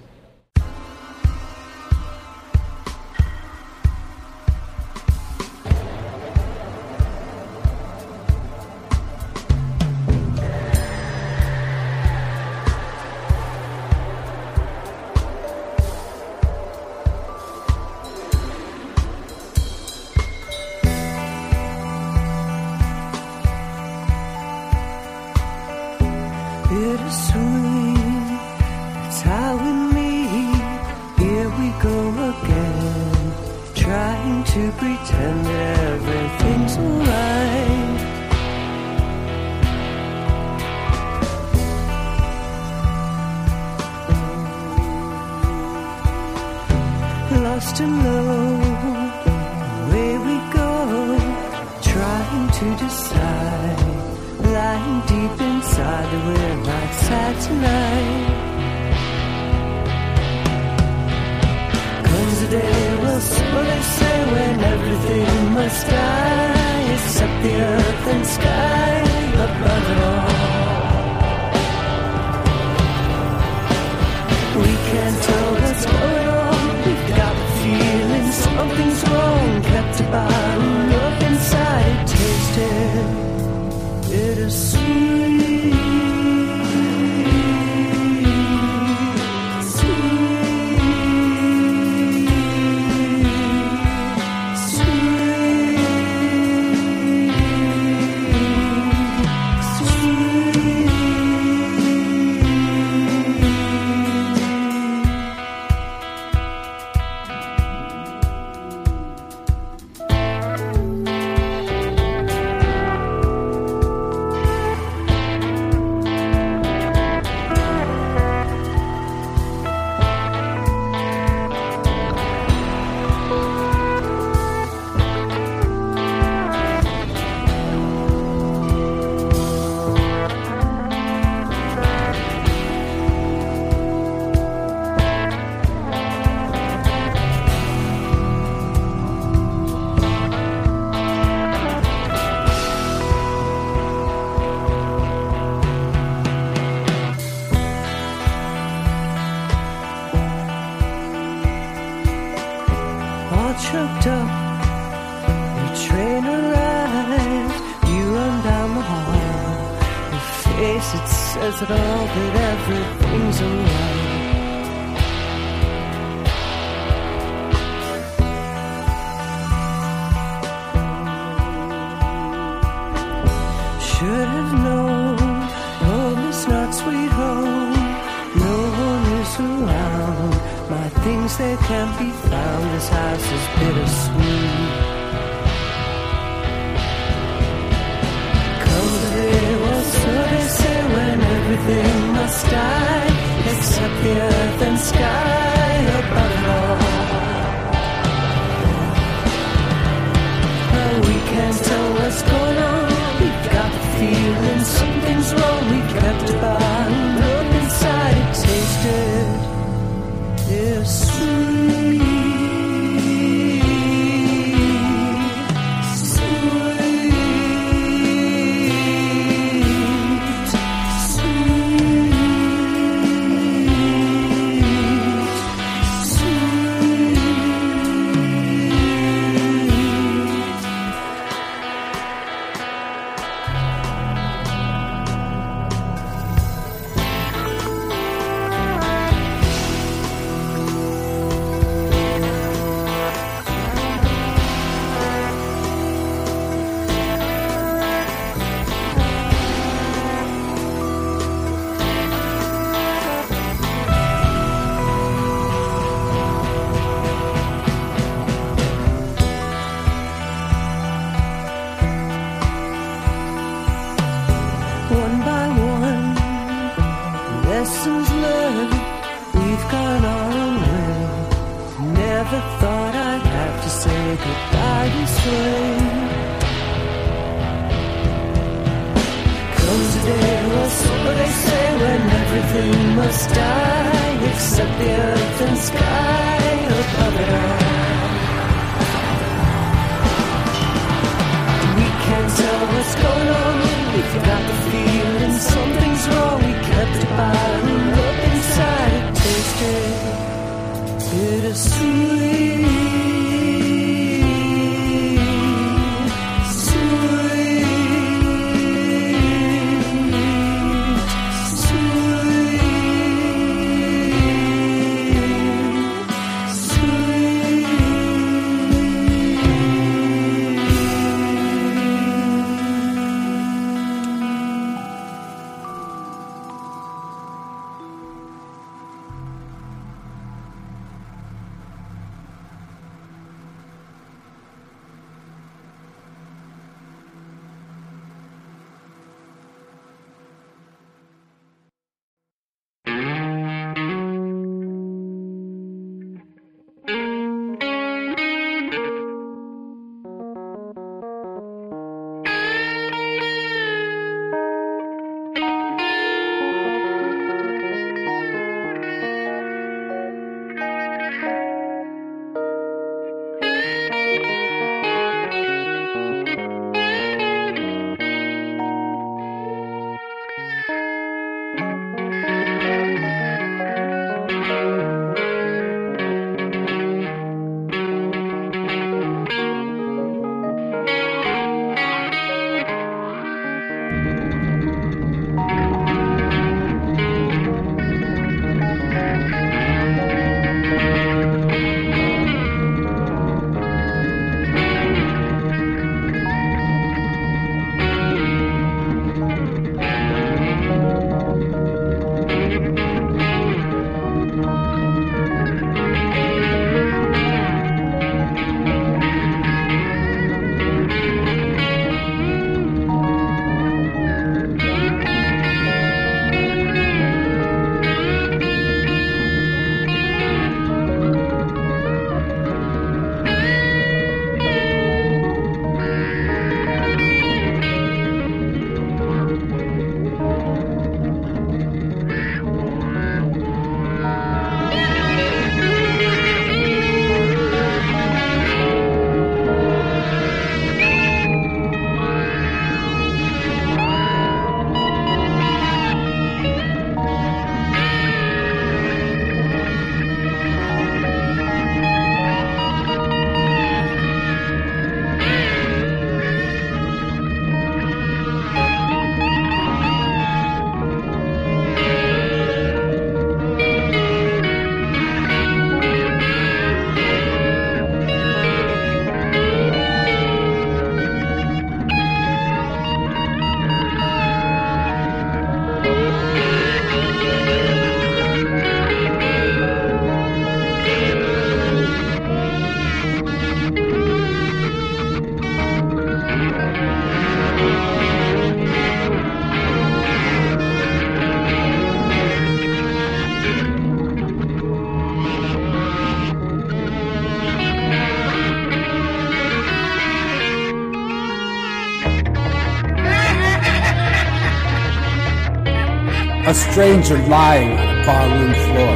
Stranger lying on a barroom floor.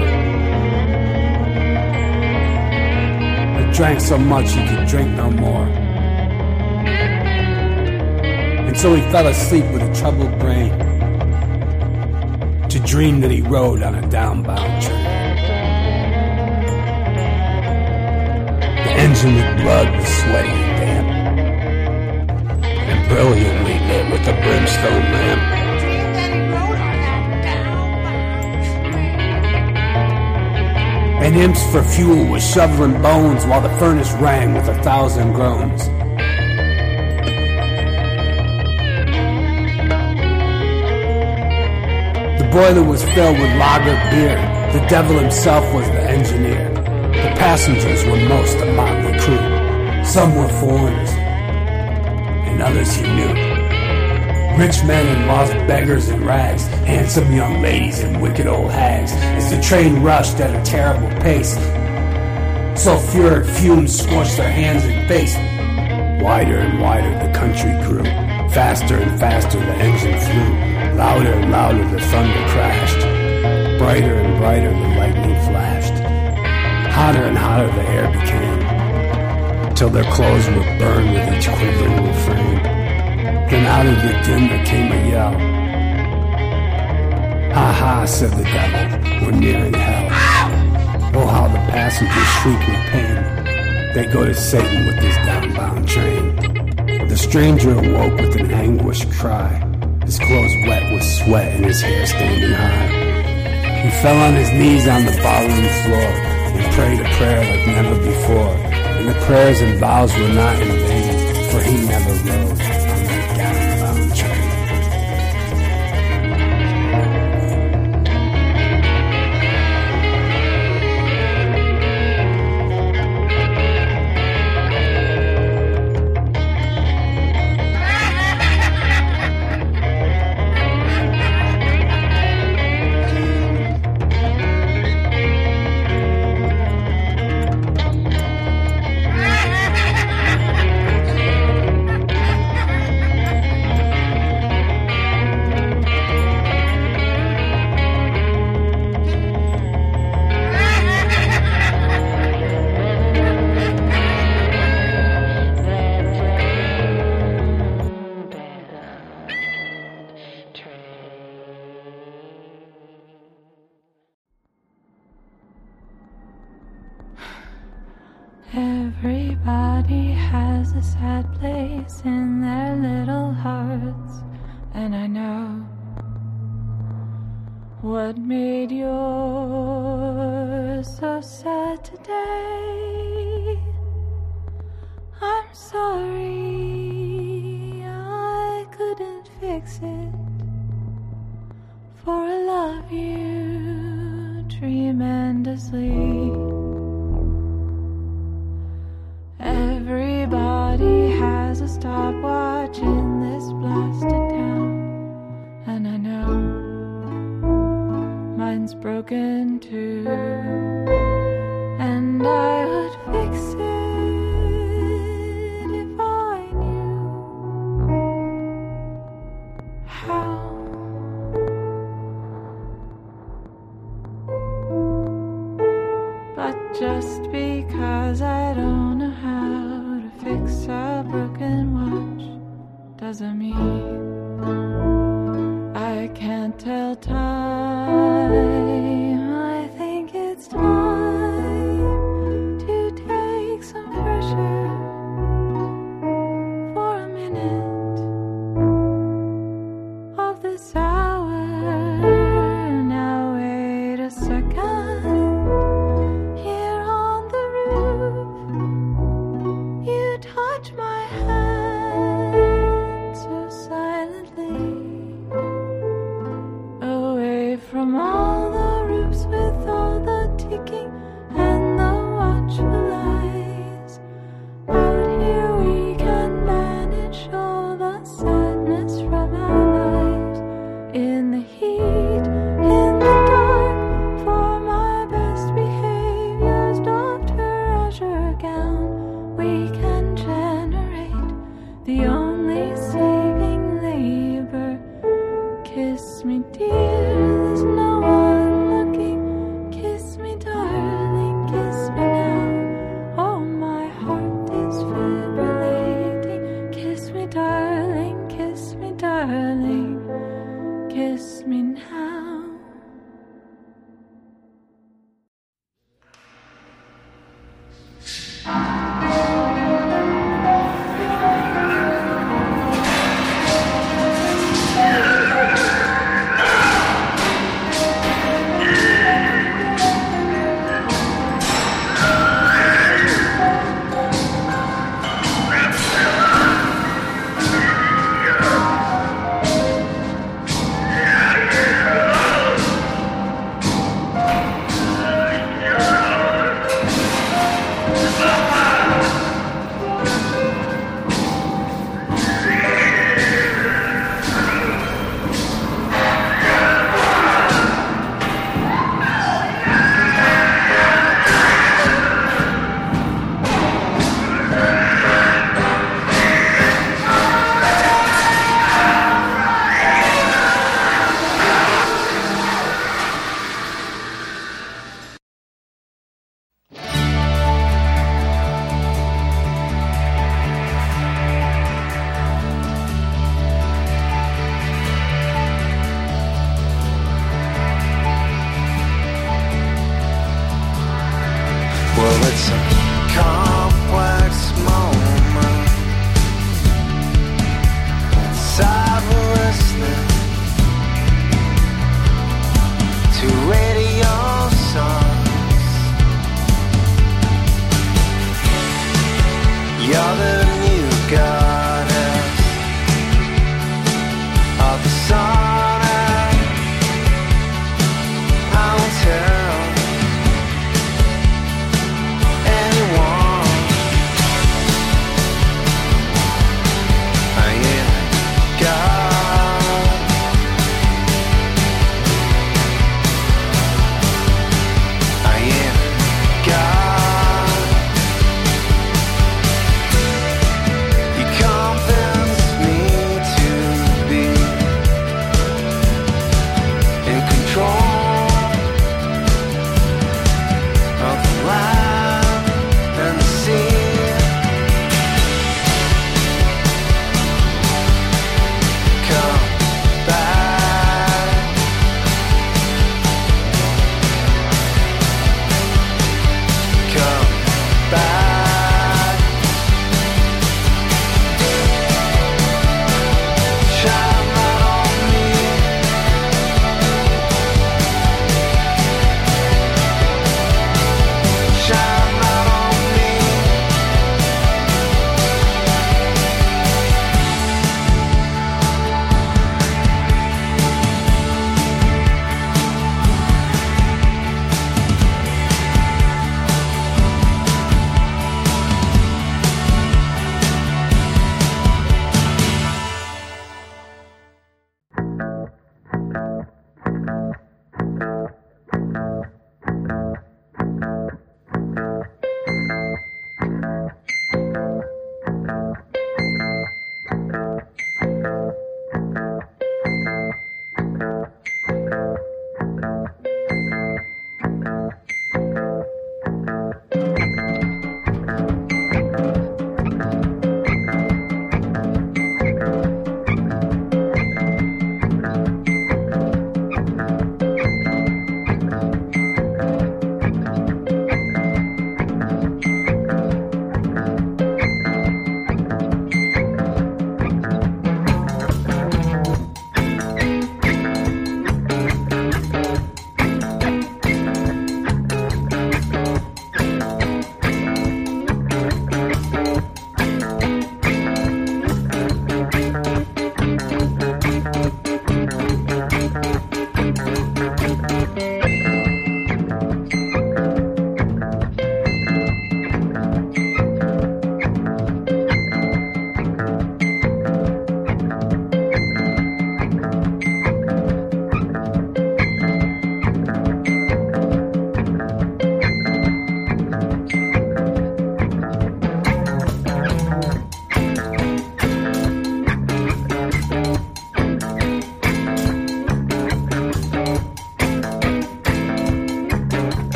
I drank so much he could drink no more. And so he fell asleep with a troubled brain to dream that he rode on a downbound train. The engine with blood was sweaty and damp, and brilliantly lit with a brimstone lamp. And imps for fuel were shoveling bones while the furnace rang with a thousand groans. The boiler was filled with lager beer. The devil himself was the engineer. The passengers were most a motley crew. Some were foreigners, and others he knew. Rich men and lost beggars in rags, handsome young ladies and wicked old hags, as the train rushed at a terrible pace. Sulfuric fumes scorched their hands and face. Wider and wider the country grew. Faster and faster the engine flew. Louder and louder the thunder crashed. Brighter and brighter the lightning flashed. Hotter and hotter the air became. Till their clothes were burned with each quivering refrain. Then out of the din there came a yell. Ha ha, said the devil, we're nearing hell. Oh, how the passengers shriek with pain. They go to Satan with this downbound train. The stranger awoke with an anguished cry, his clothes wet with sweat and his hair standing high. He fell on his knees on the ballroom floor and prayed a prayer like never before. And the prayers and vows were not in vain, for he never rode what made yours so sad today. I'm sorry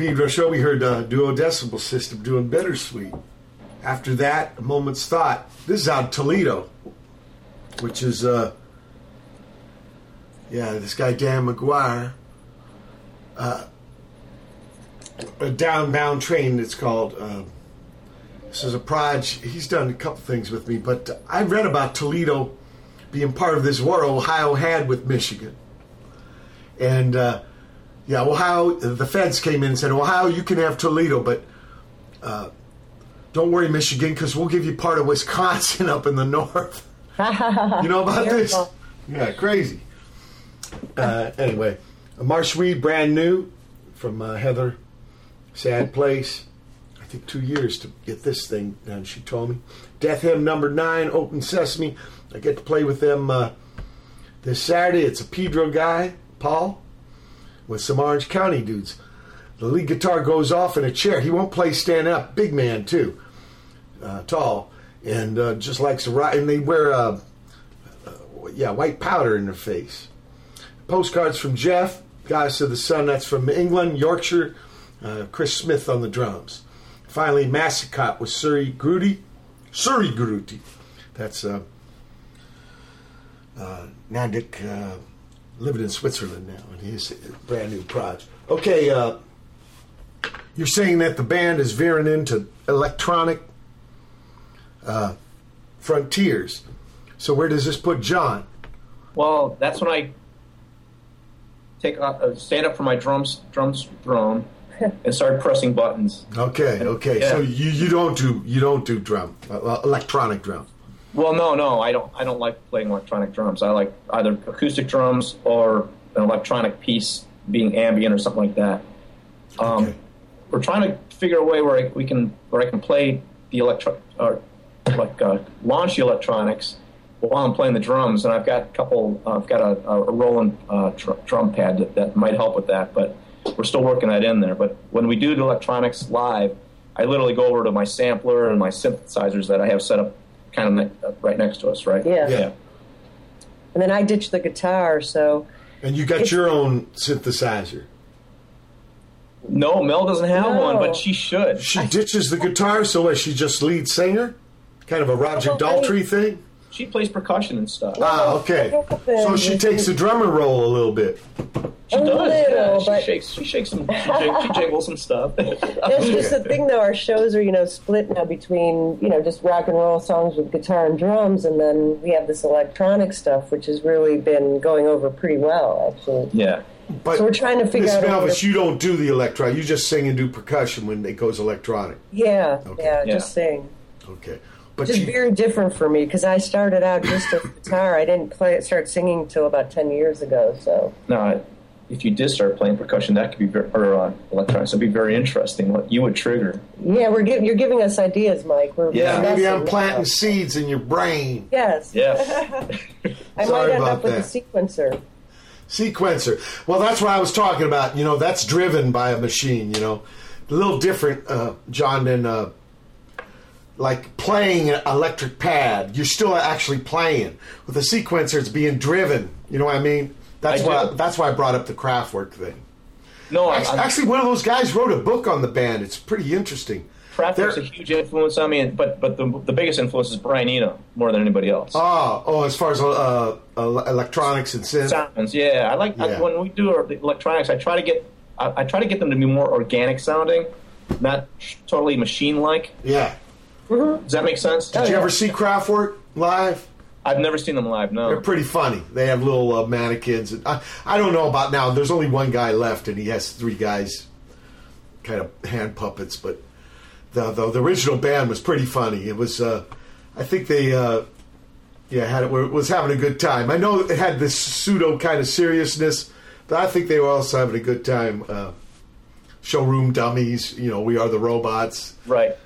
Pedro show, we heard uh, Duo Decibel System doing Bittersweet. After that, A Moment's Thought. This is out of Toledo, which is, uh, yeah, this guy Dan McGuire. Uh, a downbound train, it's called. Uh, this is a proj. He's done a couple things with me, but I read about Toledo being part of this war Ohio had with Michigan. And uh, yeah, Ohio, the feds came in and said, Ohio, you can have Toledo, but uh, don't worry, Michigan, because we'll give you part of Wisconsin up in the north. you know about this? Yeah, crazy. Uh, anyway, Marshweed, brand new from uh, Heather. Sad Place. I think two years to get this thing done, she told me. Death Hymn number nine, Open Sesame. I get to play with them uh, this Saturday. It's a Pedro guy, Paul, with some Orange County dudes. The lead guitar goes off in a chair. He won't play stand up. Big man, too. Uh, tall. And uh, just likes to ride. And they wear, uh, uh, yeah, white powder in their face. Postcards from Jeff, Goddess of the Sun, that's from England, Yorkshire. Uh, Chris Smith on the drums. Finally, Massicot with Suri Gruti. Suri Gruti. That's uh, uh, Nandik living in Switzerland now, and he's a brand new project. Okay, uh, you're saying that the band is veering into electronic uh, frontiers. So where does this put John? Well, that's when I take uh, stand up for my drums drums throne and start pressing buttons. Okay, okay. Yeah. So you, you don't do you don't do drum uh, electronic drum. Well, no, no, I don't. I don't like playing electronic drums. I like either acoustic drums or an electronic piece being ambient or something like that. Um, We're trying to figure a way where I, we can where I can play the electro or like uh, launch the electronics while I'm playing the drums. And I've got a couple. Uh, I've got a, a Roland uh, dr- drum pad that, that might help with that, but we're still working that in there. But when we do the electronics live, I literally go over to my sampler and my synthesizers that I have set up kind of ne- uh, right next to us, right? Yeah. Yeah. And then I ditched the guitar, so And you got your own synthesizer. No, Mel doesn't have No. one, but she should. She ditches the guitar, so is she just lead singer? Kind of a Roger Daltrey thing? She plays percussion and stuff. Ah, okay. So she takes the drummer role a little bit. She A does. yeah. She but- shakes. She shakes some. She, jig- she jiggles some stuff. That's just the thing, though. Our shows are, you know, split now between, you know, just rock and roll songs with guitar and drums, and then we have this electronic stuff, which has really been going over pretty well, actually. yeah. But So we're trying to figure Miss out a way Melvis, to- you don't do the electronic. You just sing and do percussion when it goes electronic. Yeah, Okay. yeah, Yeah. just sing. Okay. But Just you, very different for me because I started out just a guitar. I didn't play start singing until about ten years ago. So Now, if you did start playing percussion, that could be very, or uh, electronics. it'd be very interesting. What you would trigger. yeah, we're gi- you're giving us ideas, Mike. We're Yeah, maybe I'm planting up. seeds in your brain. Yes, Yeah. I Sorry might end about up with that. a sequencer. Sequencer. Well, that's what I was talking about. You know, that's driven by a machine. You know, a little different, uh, John, than uh, like playing an electric pad. You're still actually playing. With a sequencer, it's being driven. You know what I mean? That's I why. do. That's why I brought up the Kraftwerk thing. no, Actually, I, actually, one of those guys wrote a book on the band. It's pretty interesting. Kraftwerk's a huge influence on me, but but the the biggest influence is Brian Eno more than anybody else. Oh, oh, as far as uh, uh, electronics and synth. sounds. Yeah, I like I, when we do our, electronics. I try to get I, I try to get them to be more organic sounding, not totally machine like. Yeah. Does that make sense? Did you ever see Kraftwerk live? I've never seen them live. No, they're pretty funny. They have little uh, mannequins. And I, I don't know about now. There's only one guy left, and he has three guys, kind of hand puppets. But the the, the original band was pretty funny. It was, uh, I think they, uh, yeah, had it was having a good time. I know it had this pseudo kind of seriousness, but I think they were also having a good time. Uh, showroom dummies, you know, we are the robots. Right.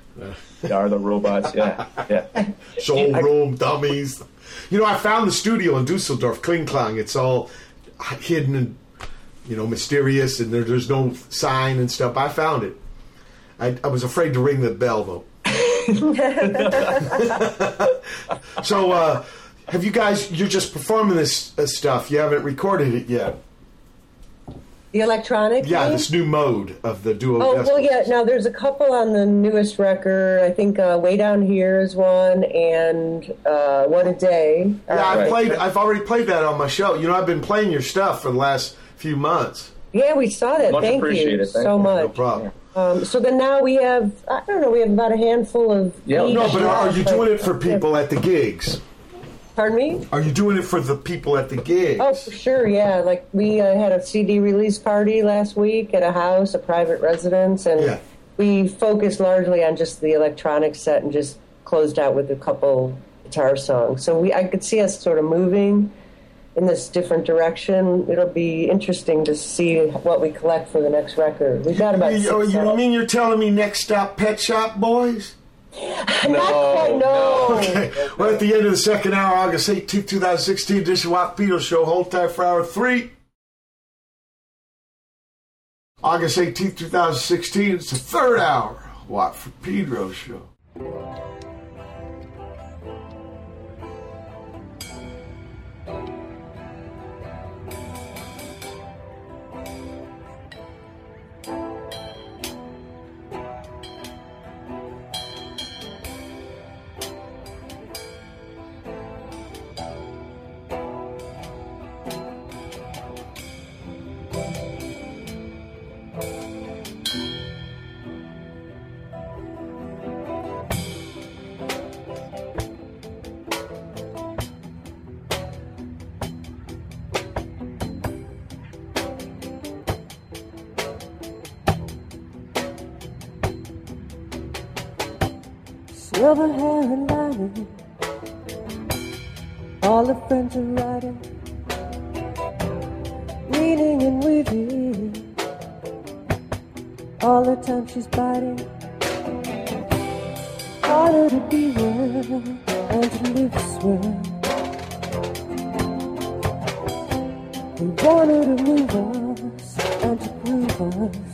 They are the robots. Yeah. Yeah. showroom dummies. You know, I found the studio in Dusseldorf, Kling Klang. It's all hidden and you know mysterious, and there, there's no sign and stuff. I found it. I, I was afraid to ring the bell though. so, uh, have you guys? You're just performing this uh, stuff. You haven't recorded it yet. The electronic. Yeah, thing? this new mode of the duo. Oh well, yeah. Now there's a couple on the newest record. I think uh, "Way Down Here is one, and uh, "What a Day." Yeah, I Uh, played. I've already played that on my show. You know, I've been playing your stuff for the last few months. Yeah, we saw that. Much Thank you. Thank so you. much. No problem. Um, so then now we have, I don't know, we have about a handful of. Yeah, no, but are you doing it for people at the gigs? Pardon me? Are you doing it for the people at the gigs? Oh, for sure, yeah. Like we uh, had a CD release party last week at a house, a private residence, and Yeah. we focused largely on just the electronic set and just closed out with a couple guitar songs. So we, I could see us sort of moving in this different direction. It'll be interesting to see what we collect for the next record. We've got about You, six oh, you mean you're telling me next stop Pet Shop Boys? Not quite, no. Okay. Well, at the end of the second hour, August 18th, 2016 edition Watt Pedro Show. Hold tight for hour three. August 18th, 2016. It's the third hour. Watt for Pedro Show. Her friends are riding. Weaning and weaving. All the time she's biting. Harder to be well and to live swell. We want her to move us and to prove us.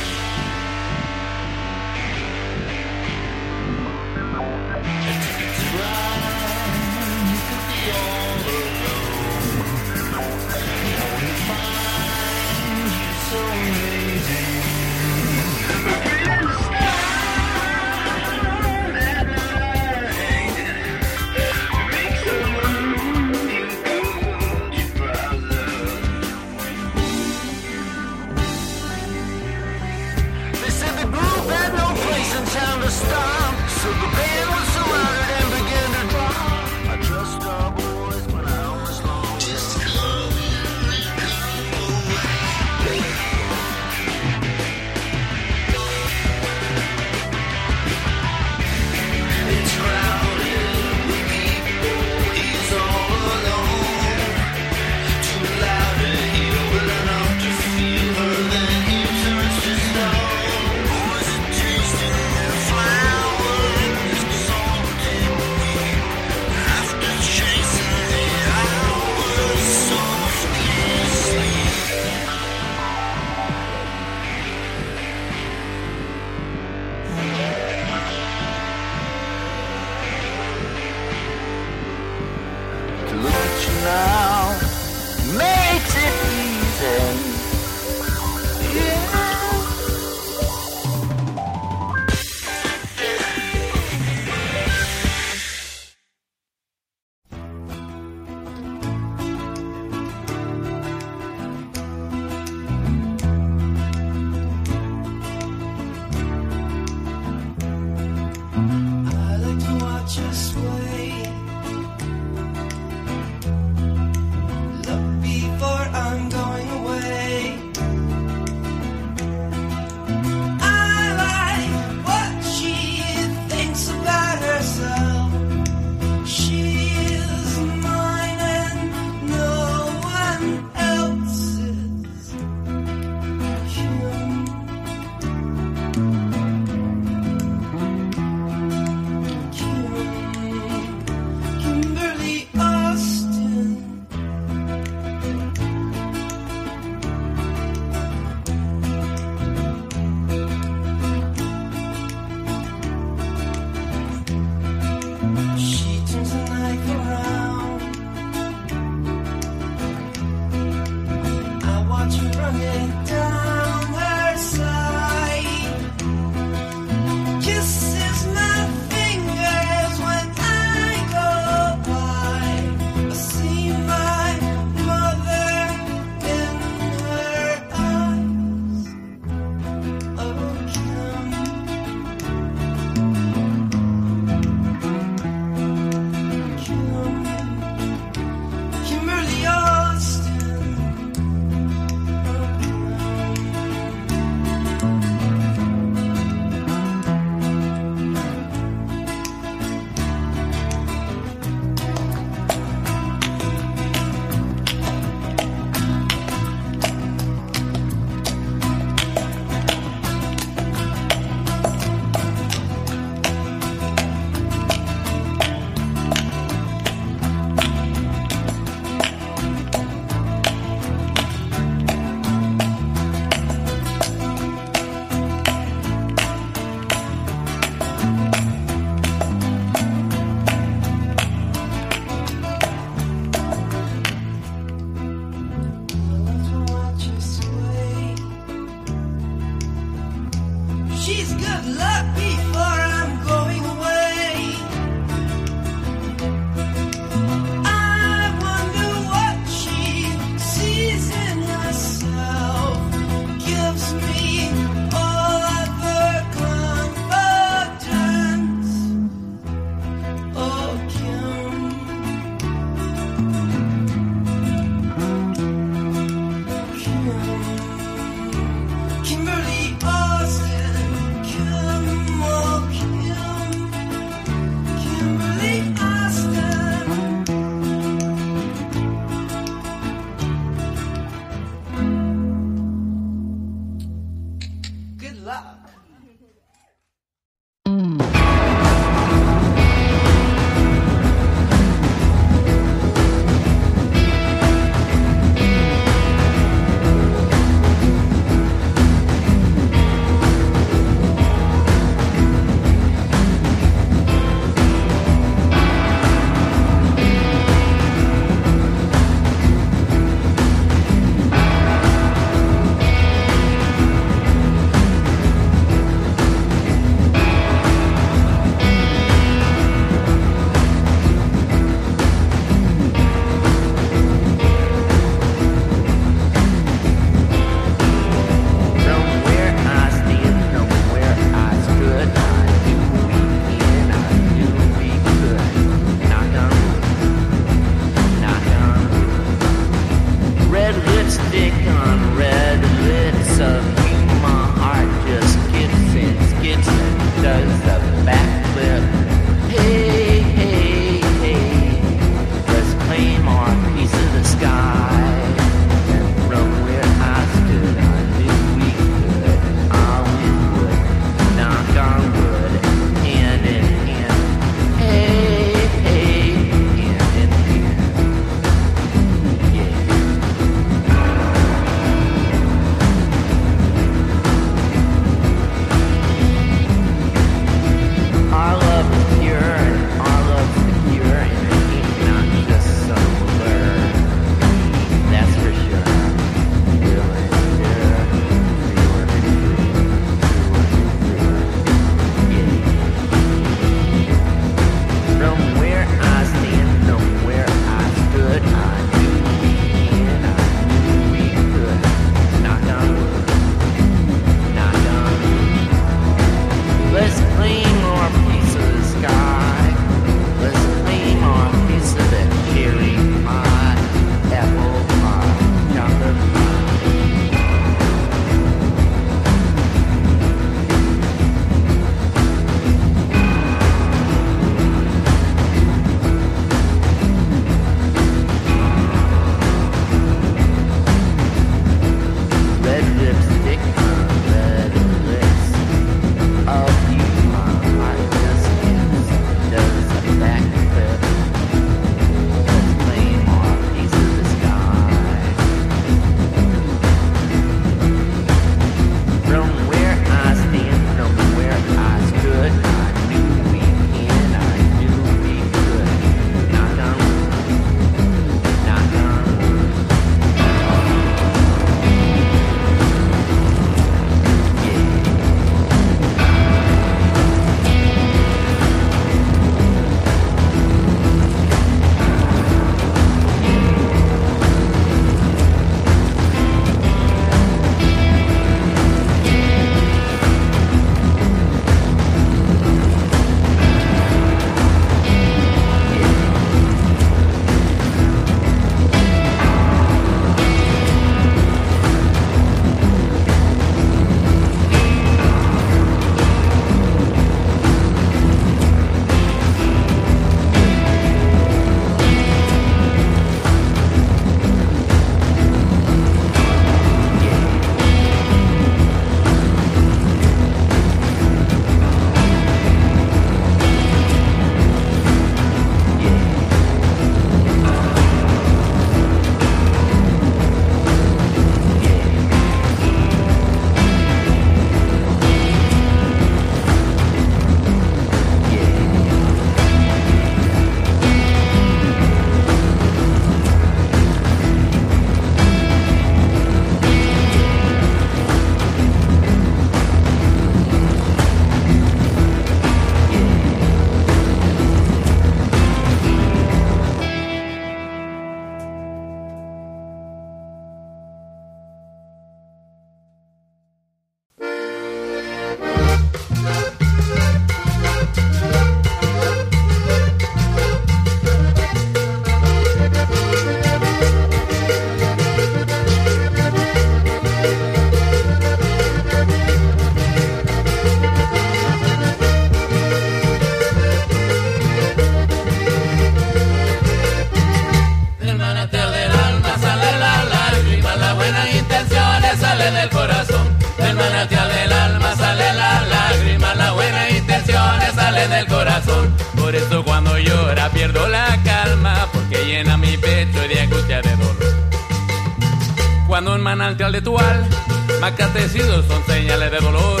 Alma catecidos son señales de dolor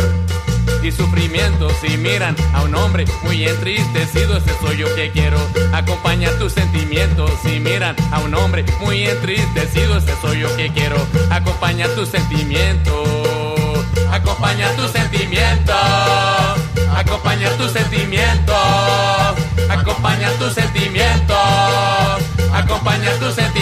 y sufrimiento. Si miran a un hombre muy entristecido ese soy yo que quiero acompañar tus sentimientos. Si miran a un hombre muy entristecido ese soy yo que quiero acompañar tus sentimientos. Acompañar tus sentimientos. Acompañar tus sentimientos. Acompañar tus sentimientos. Acompañar tus sentimientos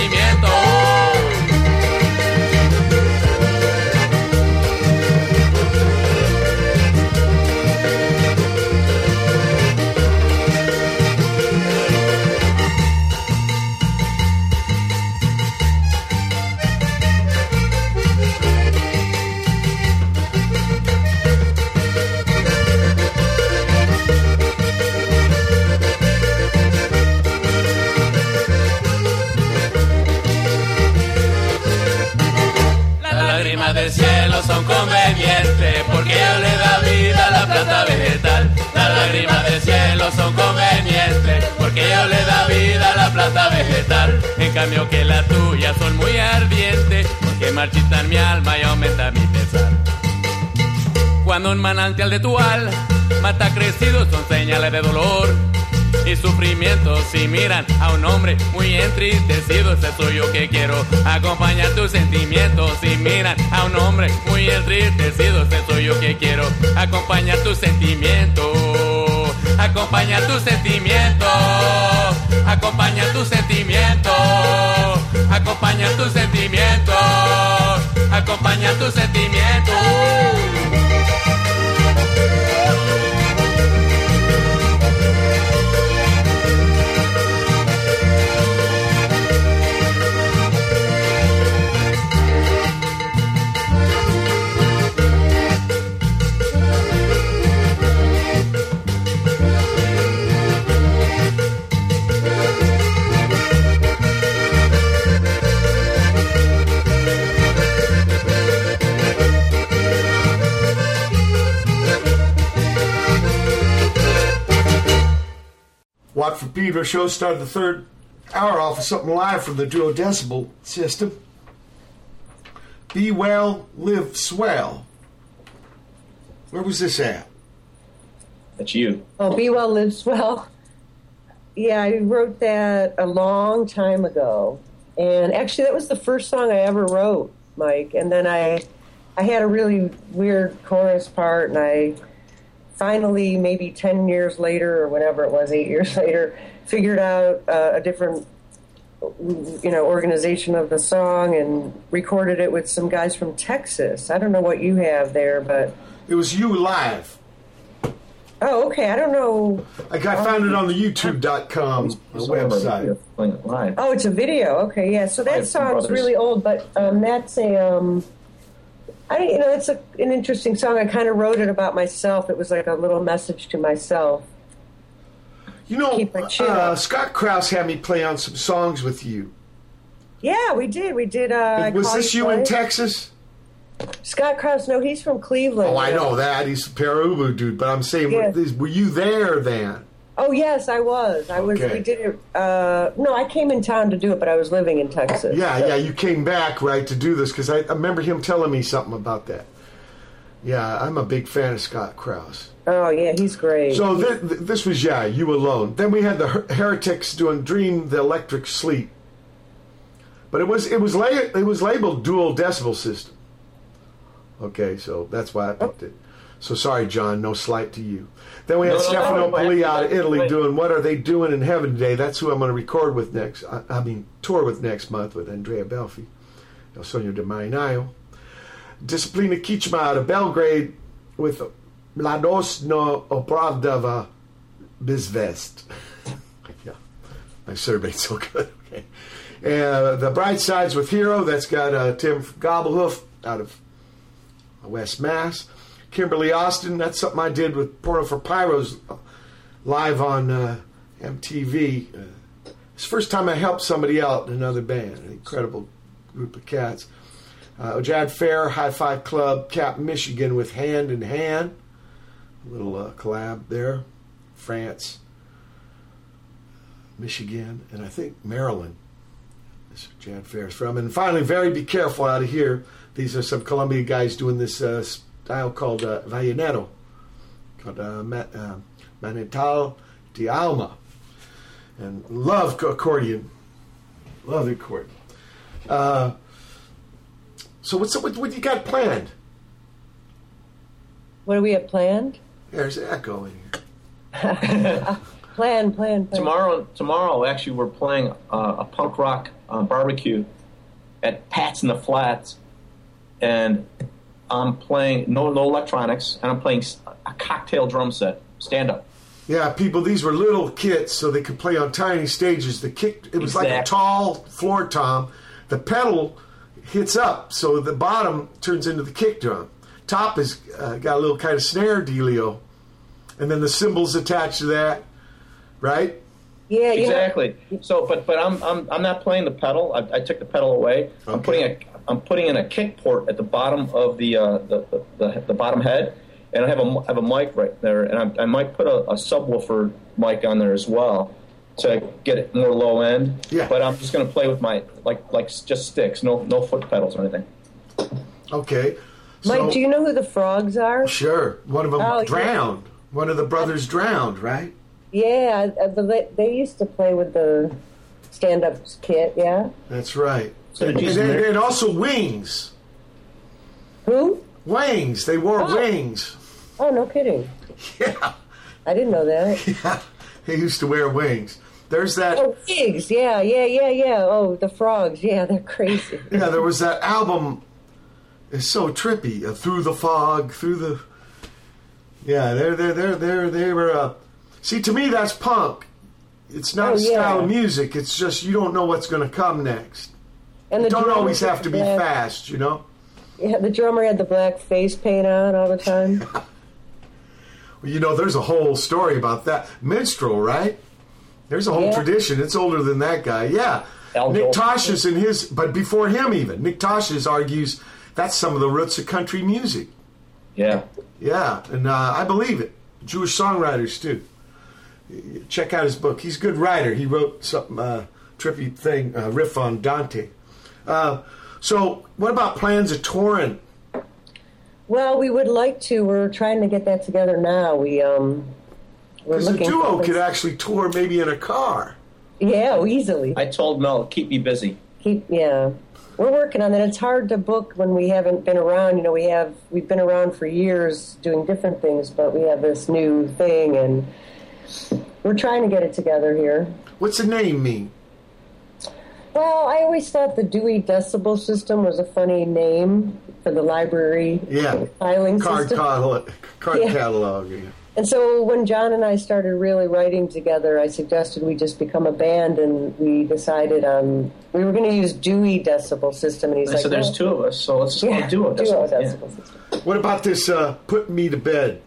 En cambio que las tuyas son muy ardientes porque marchitan mi alma y aumentan mi pesar. Cuando un manantial de tu alma mata crecido son señales de dolor y sufrimiento. Si miran a un hombre muy entristecido ese soy yo que quiero acompañar tus sentimientos. Si miran a un hombre muy entristecido ese soy yo que quiero acompañar tus sentimientos. Acompañar tus sentimientos acompañar tus sentimientos. Acompañar tus sentimientos. Acompañar tus sentimientos Watt from Pedro show started the third hour off with something live from the duodecibel system. Be well, live swell. Where was this at? That's you. Oh, Be Well, Live Swell. Yeah, I wrote that a long time ago. And actually, that was the first song I ever wrote, Mike. And then I, I had a really weird chorus part, and I finally, maybe 10 years later, or whatever it was, eight years later, figured out uh, a different you know organization of the song and recorded it with some guys from Texas. I don't know what you have there, but It was you live. oh, okay. I don't know. I found it on the YouTube.com website. Live. Oh, it's a video. Okay, yeah. So that Five song's really old, but um, that's a um, I you know it's a, an interesting song. I kind of wrote it about myself. It was like a little message to myself. You know, Keep my chin uh. Scott Krauss had me play on some songs with you. Yeah, we did. We did. Uh, was this you in Texas? Scott Krauss? No, he's from Cleveland. Oh, I know that. He's a Pere Ubu dude. But I'm saying, Yeah. were, were you there then? Oh yes, I was. I was. Okay. We did it. Uh, no, I came in town to do it, but I was living in Texas. Yeah, so- yeah. You came back, right, to do this because I, I remember him telling me something about that. Yeah, I'm a big fan of Scott Krauss. Oh yeah, he's great. So th- th- this was yeah, you alone. Then we had the Her- Heretics doing "Dream the Electric Sleep," but it was it was la- it was labeled Duo Decibel System. Okay, so that's why I picked it. So sorry, John. No slight to you. Then we had No, no, Stefano no, Pilia out of Italy wait. doing "What Are They Doing in Heaven Today." That's who I'm going to record with next. I, I mean, tour with next month with Andrea Belfi, Il Sogno del Marinaio. Disciplina Kicme out of Belgrade with Mladost ne Opravdava Besvest. yeah, my survey's so good. Okay. Uh, the Brite Sides with Hero, that's got uh, Tim Gobblehoof out of West Mass. Kimberly Austin, that's something I did with Porno for Pyros uh, live on uh, MTV. Uh, it's the first time I helped somebody out in another band. An incredible group of cats. Uh, Ojad Fair, Hifiklub, Cap Michigan with Hand in Hand. A little uh, collab there. France, Michigan, and I think Maryland where Jad Fair's from. And finally, very be careful out of here. These are some Colombia guys doing this uh, style called uh, vallenato, called uh, Ma- uh, Manantial del Alma. And love accordion. Love the accordion. Uh, so what's what, what you got planned? What do we have planned? There's an echo in here. Plan, plan, plan. Tomorrow, tomorrow, actually, we're playing uh, a punk rock uh, barbecue at Pat's in the Flats, and I'm playing no no electronics, and I'm playing a cocktail drum set, stand up. Yeah, people, these were little kits, so they could play on tiny stages. The kick, it was like a tall floor tom. The pedal hits up, so the bottom turns into the kick drum. Top has uh, got a little kind of snare dealio, and then the cymbals attached to that, right? Yeah, you know- exactly. So, but but I'm I'm I'm not playing the pedal. I, I took the pedal away. I'm putting a I'm putting in a kick port at the bottom of the uh, the, the, the the bottom head, and I have a I have a mic right there, and I, I might put a, a subwoofer mic on there as well to get it more low end. Yeah. But I'm just going to play with my like like just sticks, no no foot pedals or anything. Okay. Mike, So- do you know who the frogs are? Sure. One of them Oh, yeah. drowned. One of the brothers drowned, right? Yeah, uh, they, they used to play with the stand-up kit. Yeah. That's right. So and, did then- and also wings. Who? Wings. They wore Oh. wings. Oh, no kidding. Yeah. I didn't know that. They used to wear wings. There's that. Oh, pigs. Yeah, yeah, yeah, yeah. Oh, the frogs. Yeah, they're crazy. Yeah, there was that album. It's so trippy. Uh, through the fog, through the. Yeah, they're they're they're they're they were. Uh, see, to me, that's punk. It's not Oh, a style yeah. of music. It's just you don't know what's going to come next. And you the don't always have to be black- fast, you know. Yeah, the drummer had the black face paint on all the time. Well, you know, there's a whole story about that minstrel, right? There's a whole Yeah. tradition. It's older than that guy. Yeah, Nick Tosches in his, but before him even, Nick Tosches argues that's some of the roots of country music. Yeah. Yeah, and uh, I believe it. Jewish songwriters too. Check out his book. He's a good writer. He wrote some uh, trippy thing, uh, riff on Dante. Uh, so, what about plans of touring? Well, we would like to. We're trying to get that together now. We um, we're Because a looking. duo for- could actually tour maybe in a car. Yeah, easily. I told Mel keep me busy. Keep yeah. We're working on that. It's hard to book when we haven't been around. You know, we have we've been around for years doing different things, but we have this new thing, and we're trying to get it together here. What's the name mean? Well, I always thought the Dewey Decibel System was a funny name for the library Yeah, filing card system. catalog. Card Yeah. catalog. Yeah. And so when John and I started really writing together, I suggested we just become a band, and we decided on we were going to use Dewey Decibel System, and he's I like, so there's "Well, two of us, so let's just Yeah, go do it. That's duo what- yeah. system. What about this? Uh, put me to bed.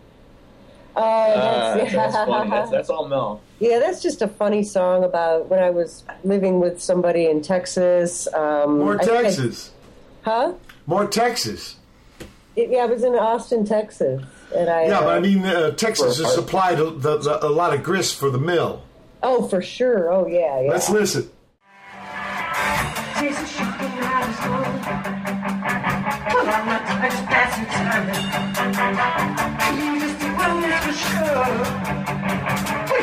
Oh, Ah, that's, that's funny. That's, that's all Mel. Yeah, that's just a funny song about when I was living with somebody in Texas. Um, More I think I- Texas. huh? More Texas. It, yeah, I was in Austin, Texas, and I. Yeah, uh, but I mean, uh, Texas has supplied a, the, the, a lot of grist for the mill. Oh, for sure. Oh, yeah, yeah. Let's listen.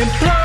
Implode.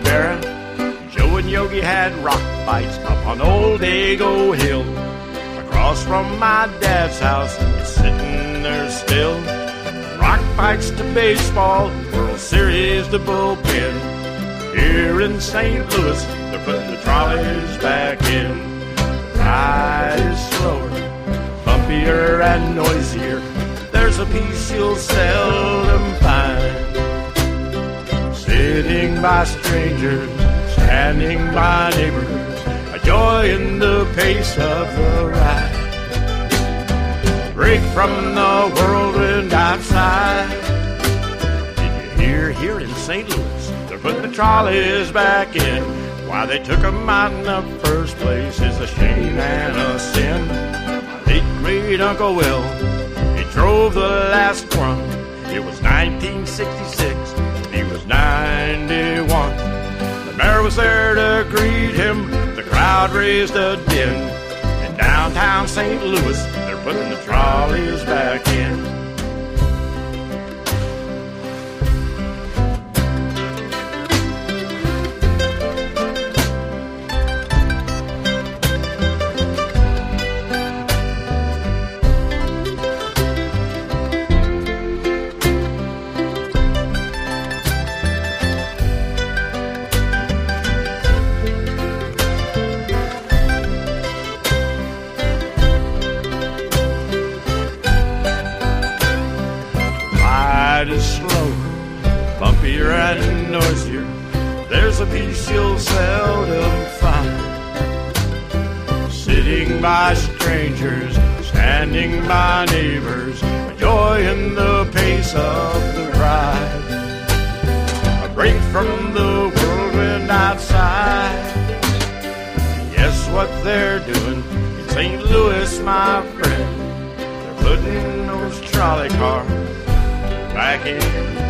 Gummy Joe and Yogi had rock bites up on Old Eagle Hill. Across from my dad's house, it's sitting there still. Rock bites to baseball, World Series to bullpen. Here in St. Louis, they're putting the trolleys back in. The ride is slower, bumpier, and noisier. There's a piece you'll seldom find. Sitting by strangers, standing by neighbors, a joy in the pace of the ride. Break from the world whirlwind outside. Did you hear here in St. Louis? They're putting the trolleys back in. Why they took 'em out in the first place is a shame and a sin. My late great Uncle Will, he drove the last one. It was 1966, he was 91. The mayor was there to greet him, the crowd raised a din. In downtown St. Louis, they're putting the trolleys back in. Bumpier and noisier. There's a peace you'll seldom find. Sitting by strangers, standing by neighbors, enjoying the pace of the ride. A break from the whirlwind outside. Guess what they're doing in St. Louis, my friend. They're putting those trolley cars back in.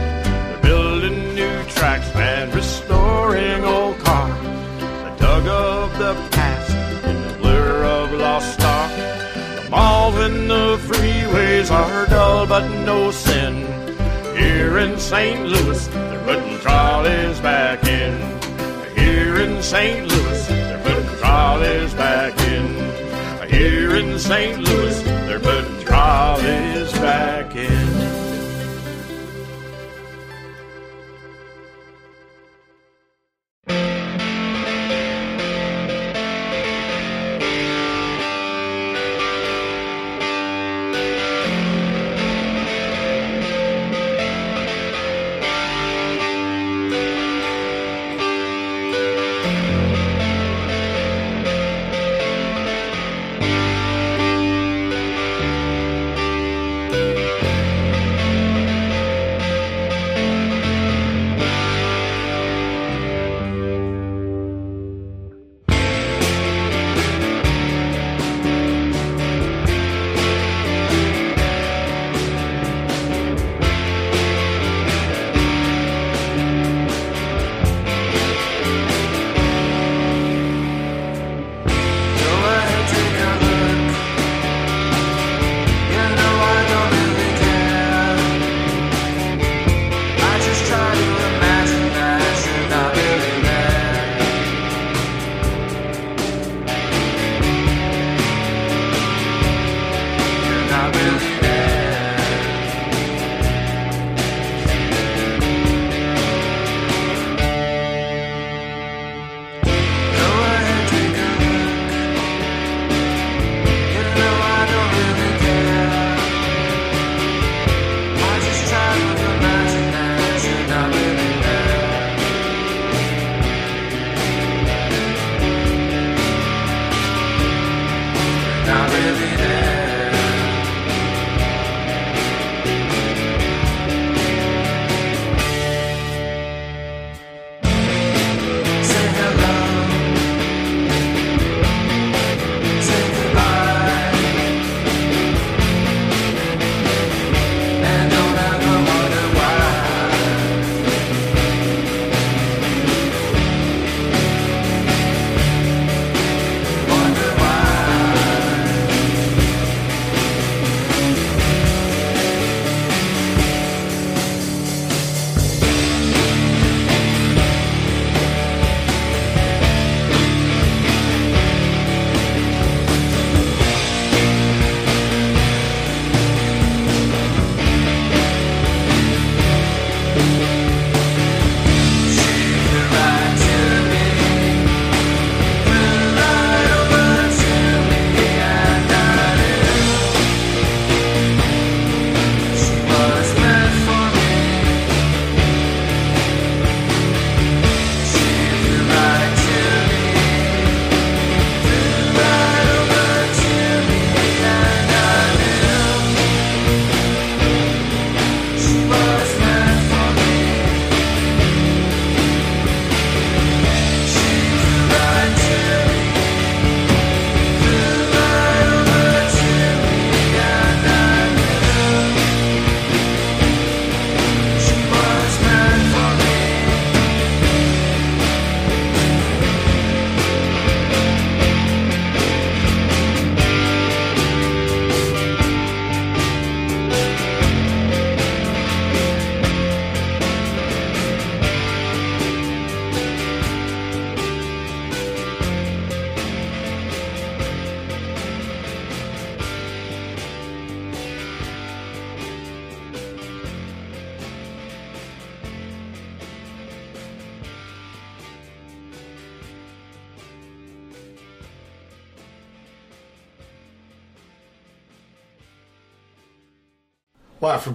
New tracks and restoring old cars. The tug of the past in the blur of lost stars. The malls and the freeways are dull but no sin. Here in St. Louis, they're putting trolleys back in. Here in St. Louis, they're putting trolleys back in. Here in St. Louis, they're putting trolleys back in.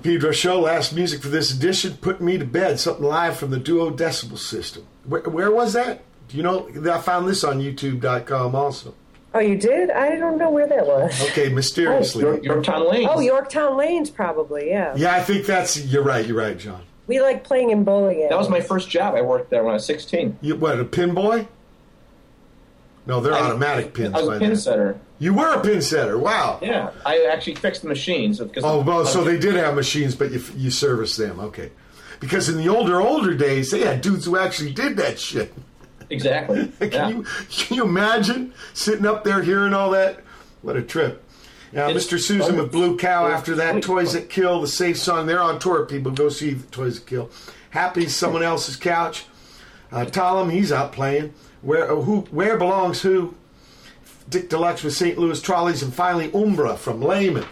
Pedro Show, last music for this edition, Put Me to Bed, something live from the Duo Decibel System. Where, where was that? Do you know? I found this on YouTube.com also. Oh, you did? I don't know where that was. Okay, mysteriously. Oh, York- Yorktown Lanes. Oh, Yorktown Lanes, probably. Yeah. Yeah, I think that's, you're right, you're right, John. We like playing in bowling alleys. That was my first job. I worked there when I was 16. You, what, a pin boy? No, they're I- automatic pins I was a pin then. setter. You were a pin setter, wow. Yeah, I actually fixed the machines. Because Oh, well, so they did have machines, but you, you serviced them, okay. Because in the older, older days, they had dudes who actually did that shit. Exactly. can, yeah. you, can you imagine sitting up there hearing all that? What a trip. Now, It's- Mr. Susan with Blue Cow, after that, Toys. That Kill, the safe song, they're on tour. People go see the Toys That Kill. Happys someone else's couch. Uh, Thollem, he's out playing. Where who? Where belongs who? Dick Deluxe with St. Louis Trolleys, and finally Umbra from Layman.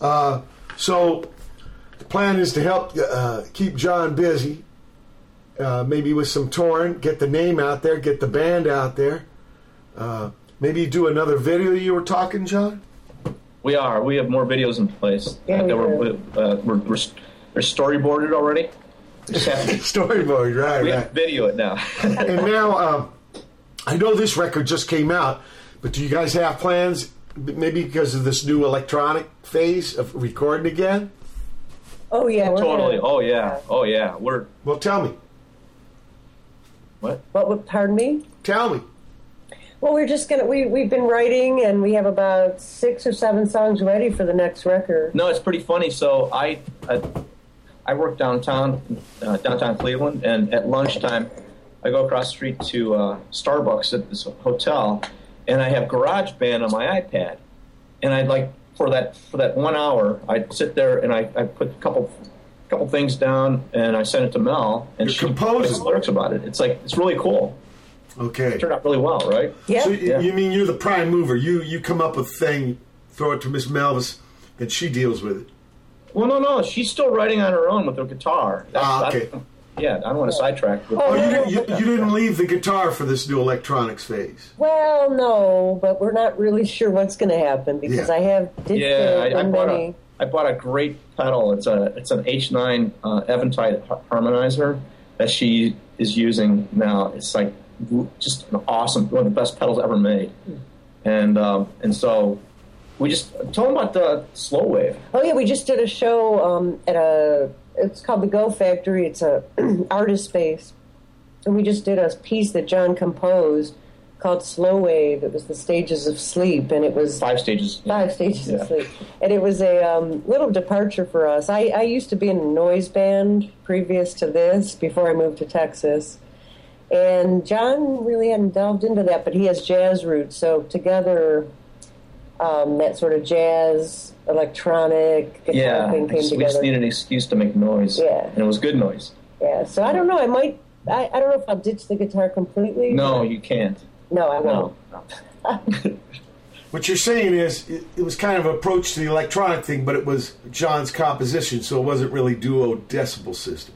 Uh, so the plan is to help uh, keep John busy, uh, maybe with some touring, get the name out there, get the band out there. Uh, maybe do another video. You were talking, John. We are. We have more videos in place. Yeah, we that we're, do. uh, we're, we're, they're storyboarded already. We just Storyboard, right? we right. have video it now. and now um, I know this record just came out, but do you guys have plans? Maybe because of this new electronic phase of recording again. Oh, yeah. we're totally. gonna- Oh yeah. Oh yeah. We're Well, tell me. what? What would, pardon me? Tell me. Well, we're just gonna we we've been writing and we have about six or seven songs ready for the next record. No, it's pretty funny. So I I, I work downtown, uh, downtown Cleveland, and at lunchtime, I go across the street to uh, Starbucks at this hotel, and I have GarageBand on my iPad, and I'd like for that for that one hour, I'd sit there and I, I put a couple couple things down, and I sent it to Mel, and You're she composing. lyrics about it. It's like it's really cool. Okay. It turned out really well, right? Yeah. So y- you mean you're the prime mover? You you come up with a thing, throw it to Miss Melvis, and she deals with it. Well, no, no, she's still writing on her own with her guitar. That's, Ah, I- okay. Yeah, I don't want to sidetrack. But Oh, you didn't, you, you didn't leave the guitar for this new electronics phase. Well, no, but we're not really sure what's going to happen because Yeah. I have did Yeah, I, I bought many. a I bought a great pedal. It's a it's an H9 uh, Eventide har- harmonizer that she is using now. It's like w- just an awesome, one of the best pedals ever made. And um, and so we just tell them about the slow wave. Oh yeah, we just did a show um, at a. It's called the Go Factory. It's a artist space, and we just did a piece that John composed called Slow Wave. It was the stages of sleep, and it was Five stages. five stages Yeah. of sleep, and it was a um, little departure for us. I, I used to be in a noise band previous to this, before I moved to Texas. And John really hadn't delved into that, but he has jazz roots. So together, um, that sort of jazz, electronic guitar Yeah, thing we came just, we together. just needed an excuse to make noise. Yeah. and it was good noise. yeah, so I don't know. I might. I, I don't know if I'll ditch the guitar completely. No, you can't. no, I won't. What you're saying is it, it was kind of approach to the electronic thing, but it was John's composition, so it wasn't really duo decibel system.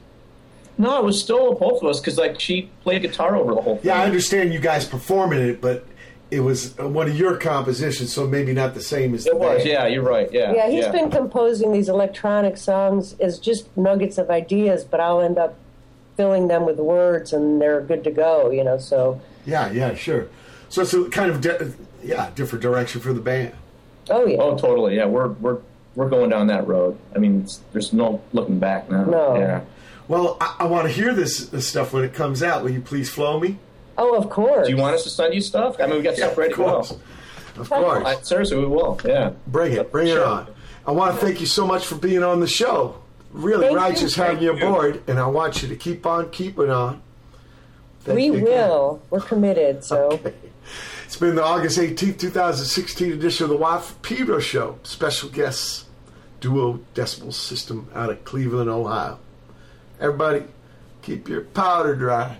No, it was still both of us because like she played guitar over the whole thing. Yeah, I understand you guys performing it, but it was uh, one of your compositions, so maybe not the same as It the was. band. Yeah, you're right. Yeah. Yeah, he's been composing these electronic songs as just nuggets of ideas, but I'll end up filling them with words, and they're good to go. You know, so Yeah, yeah, sure. So it's a kind of di- yeah different direction for the band. oh yeah, Oh, totally. Yeah, we're we're we're going down that road. I mean, it's, there's no looking back now. No. Yeah. Well, I, I want to hear this, this stuff when it comes out. Will you please flow me? Oh of course. Do you want us to send you stuff? I mean, we got stuff ready of to go. course. Of course. I, seriously, we will. Yeah. Bring it, bring it on. I want to thank you so much for being on the show. Really Thank righteous you. having you aboard, and I want you to keep on keeping on. Thank we you again. will. We're committed. So It's been the August 18th, 2016 edition of the Watt Pedro Show. Special guests, Duo Decibel System out of Cleveland, Ohio. Everybody, keep your powder dry.